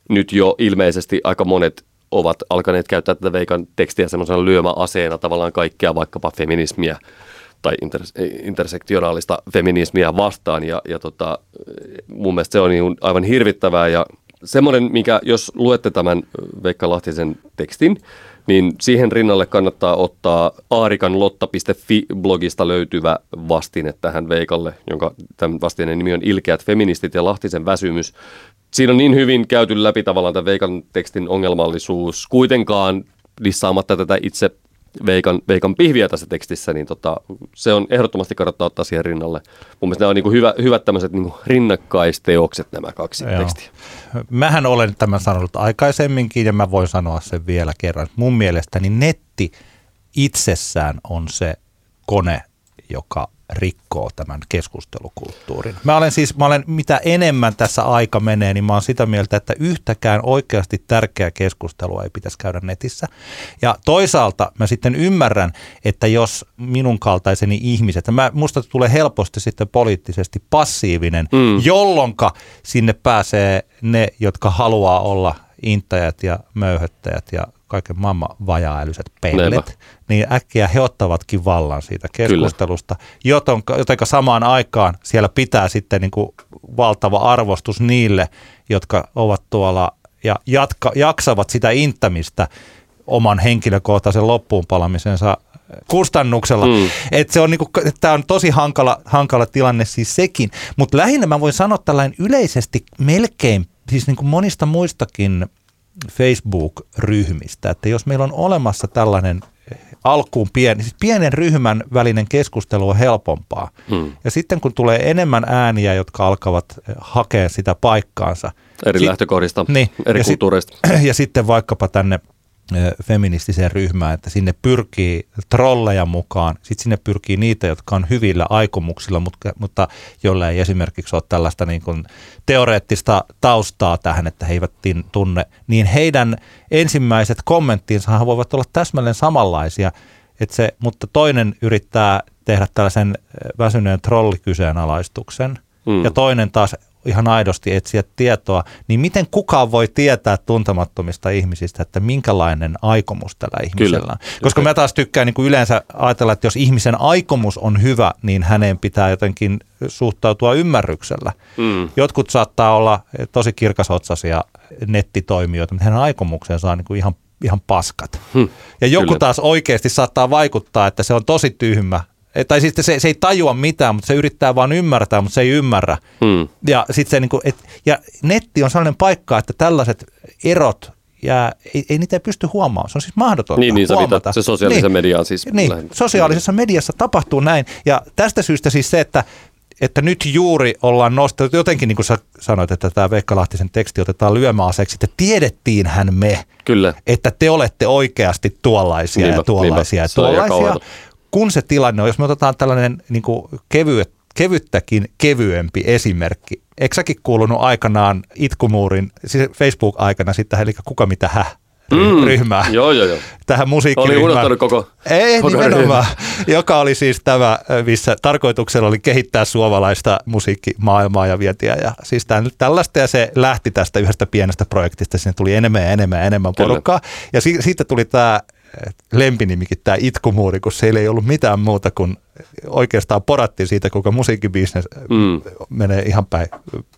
nyt jo ilmeisesti aika monet ovat alkaneet käyttää tätä veikan tekstiä semmoisena lyömäaseena tavallaan kaikkea, vaikkapa feminismiä tai inter- intersektionaalista feminismiä vastaan. Ja, ja tota, mun mielestä se on niin aivan hirvittävää. Ja semmoinen, mikä jos luette tämän Veikka Lahtisen tekstin, niin siihen rinnalle kannattaa ottaa aarikanlotta.fi-blogista löytyvä vastine tähän Veikalle, jonka tämän vastineen nimi on Ilkeät feministit ja Lahtisen väsymys. Siinä on niin hyvin käyty läpi tavallaan tämän Veikan tekstin ongelmallisuus, kuitenkaan lissaamatta tätä itse Veikan, Veikan pihviä tässä tekstissä, niin tota, se on ehdottomasti kannattaa ottaa siihen rinnalle. Mun mielestä nämä on niin hyvä, hyvät tämmöiset niin rinnakkaisteokset nämä kaksi Joo. tekstiä. Mähän olen tämän sanonut aikaisemminkin ja mä voin sanoa sen vielä kerran. Mun mielestäni netti itsessään on se kone, joka rikkoo tämän keskustelukulttuurin. Mä olen siis, mä olen, mitä enemmän tässä aika menee, niin mä olen sitä mieltä, että yhtäkään oikeasti tärkeää keskustelua ei pitäisi käydä netissä. Ja toisaalta mä sitten ymmärrän, että jos minun kaltaiseni ihmiset, mä, musta tulee helposti sitten poliittisesti passiivinen, mm. jolloinka sinne pääsee ne, jotka haluaa olla intajat ja möyhöttäjät ja kaiken maailman vajaa-älyiset pellet, niin äkkiä he ottavatkin vallan siitä keskustelusta, jotenka, jotenka samaan aikaan siellä pitää sitten niin kuin valtava arvostus niille, jotka ovat tuolla ja jatka, jaksavat sitä inttämistä oman henkilökohtaisen loppuunpalamisensa kustannuksella. Mm. Et se on niinku, tämä on tosi hankala, hankala tilanne siis sekin. Mutta lähinnä mä voin sanoa tällainen yleisesti melkein, siis niinku monista muistakin Facebook-ryhmistä, että jos meillä on olemassa tällainen alkuun pieni, siis pienen ryhmän välinen keskustelu on helpompaa. Hmm. Ja sitten kun tulee enemmän ääniä, jotka alkavat eh, hakea sitä paikkaansa. Eri sit, lähtökohdista, niin, eri ja kulttuureista. Sit, ja sitten vaikkapa tänne feministiseen ryhmään, että sinne pyrkii trolleja mukaan, sitten sinne pyrkii niitä, jotka on hyvillä aikomuksilla, mutta, mutta joilla ei esimerkiksi ole tällaista niin kuin teoreettista taustaa tähän, että he eivät tunne, niin heidän ensimmäiset kommenttinsa voivat olla täsmälleen samanlaisia, että se, mutta toinen yrittää tehdä tällaisen väsyneen trollikyseenalaistuksen, mm. ja toinen taas ihan aidosti etsiä tietoa, niin miten kukaan voi tietää tuntemattomista ihmisistä, että minkälainen aikomus tällä ihmisellä on? Kyllä. Koska mä taas tykkään niin kuin yleensä ajatella, että jos ihmisen aikomus on hyvä, niin hänen pitää jotenkin suhtautua ymmärryksellä. Mm. Jotkut saattaa olla tosi kirkasotsaisia nettitoimijoita, mutta hänen aikomuksensa on niin kuin ihan ihan paskat. Hmm, ja joku kyllä. taas oikeasti saattaa vaikuttaa, että se on tosi tyhmä tai siis se, se ei tajua mitään, mutta se yrittää vaan ymmärtää, mutta se ei ymmärrä. Hmm. Ja, sit se, niin kuin, et, ja netti on sellainen paikka, että tällaiset erot ja ei, ei niitä pysty huomaamaan. Se on siis mahdotonta Niin, niin huomata. se sosiaalisen niin, mediaan siis. Niin, lähinnä. sosiaalisessa mediassa tapahtuu näin. Ja tästä syystä siis se, että että nyt juuri ollaan nostettu, jotenkin niin kuin sä sanoit, että tämä Veikka Lahtisen teksti otetaan lyömäaseeksi, että tiedettiinhän me, Kyllä. että te olette oikeasti tuollaisia niinpä, ja tuollaisia niinpä. ja tuollaisia kun se tilanne on, jos me otetaan tällainen niin kuin kevyet, kevyttäkin kevyempi esimerkki. Eikö säkin kuulunut aikanaan itkumuurin, siis Facebook-aikana sitten, eli kuka mitä hä? Mm, ryhmää. Joo, joo, joo. Tähän musiikkiryhmään. Oli unohtanut koko Ei, koko nimenomaan. Joka oli siis tämä, missä tarkoituksella oli kehittää suomalaista musiikkimaailmaa ja vietiä. Ja siis tämän, tällaista ja se lähti tästä yhdestä pienestä projektista. Sinne tuli enemmän ja enemmän ja enemmän porukkaa. Kyllä. Ja si- siitä tuli tämä lempinimikin tämä itkumuuri, kun siellä ei ollut mitään muuta kuin oikeastaan porattiin siitä, kuinka musiikkibisnes mm. menee ihan päin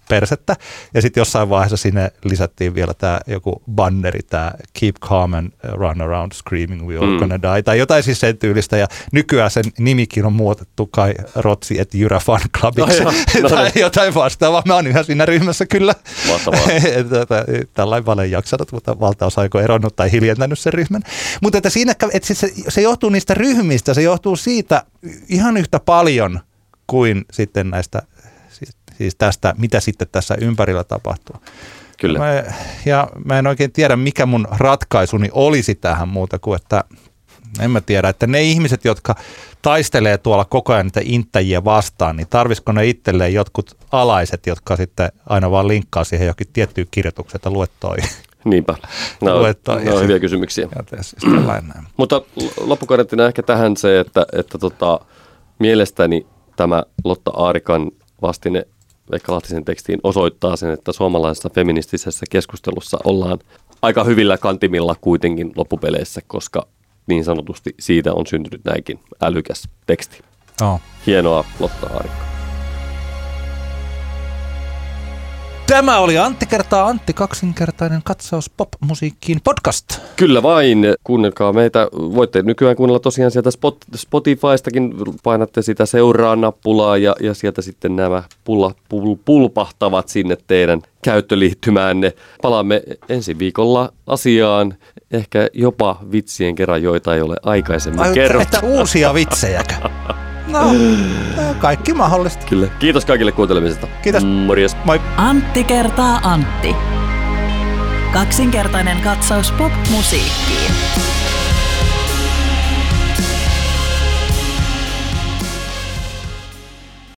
persettä. Ja sitten jossain vaiheessa sinne lisättiin vielä tämä joku banneri, tämä Keep Calm and Run Around Screaming We All mm. Gonna Die, tai jotain siis sen tyylistä. Ja nykyään sen nimikin on muutettu kai Rotsi et Jyrä Fan Clubiksi, no, no, tai niin. jotain vastaavaa. Mä oon ihan siinä ryhmässä kyllä. Tällainen vale jaksanut, mutta valtaosa aiko eronnut tai hiljentänyt sen ryhmän. Mutta että siinä, että se, se johtuu niistä ryhmistä, se johtuu siitä ihan yhtä paljon kuin sitten näistä, siis, siis tästä, mitä sitten tässä ympärillä tapahtuu. Kyllä. Mä, ja mä en oikein tiedä, mikä mun ratkaisuni olisi tähän muuta kuin, että en mä tiedä, että ne ihmiset, jotka taistelee tuolla koko ajan niitä inttäjiä vastaan, niin tarvisiko ne itselleen jotkut alaiset, jotka sitten aina vaan linkkaa siihen jokin tiettyyn kirjoitukseen, että luet toi. Niinpä. No, luettua, no, hyviä kysymyksiä. Siis Mutta loppukarentina ehkä tähän se, että, että tota, mielestäni tämä Lotta Aarikan vastine Veikka Lahtisen tekstiin osoittaa sen, että suomalaisessa feministisessä keskustelussa ollaan aika hyvillä kantimilla kuitenkin loppupeleissä, koska niin sanotusti siitä on syntynyt näinkin älykäs teksti. Joo. Hienoa Lotta Haarikko. Tämä oli Antti kertaa Antti, kaksinkertainen katsaus pop-musiikkiin podcast. Kyllä vain, kuunnelkaa meitä. Voitte nykyään kuunnella tosiaan sieltä Spot, Spotifystakin, painatte sitä seuraa nappulaa ja, ja sieltä sitten nämä pulla, pul, pulpahtavat sinne teidän käyttöliittymäänne. Palaamme ensi viikolla asiaan, ehkä jopa vitsien kerran, joita ei ole aikaisemmin Ai, kerrottu. Että uusia vitsejäkö? No, kaikki mahdollista. Kyllä. Kiitos kaikille kuuntelemisesta. Kiitos. Morjes. Moi. Antti kertaa Antti. Kaksinkertainen katsaus pop-musiikkiin.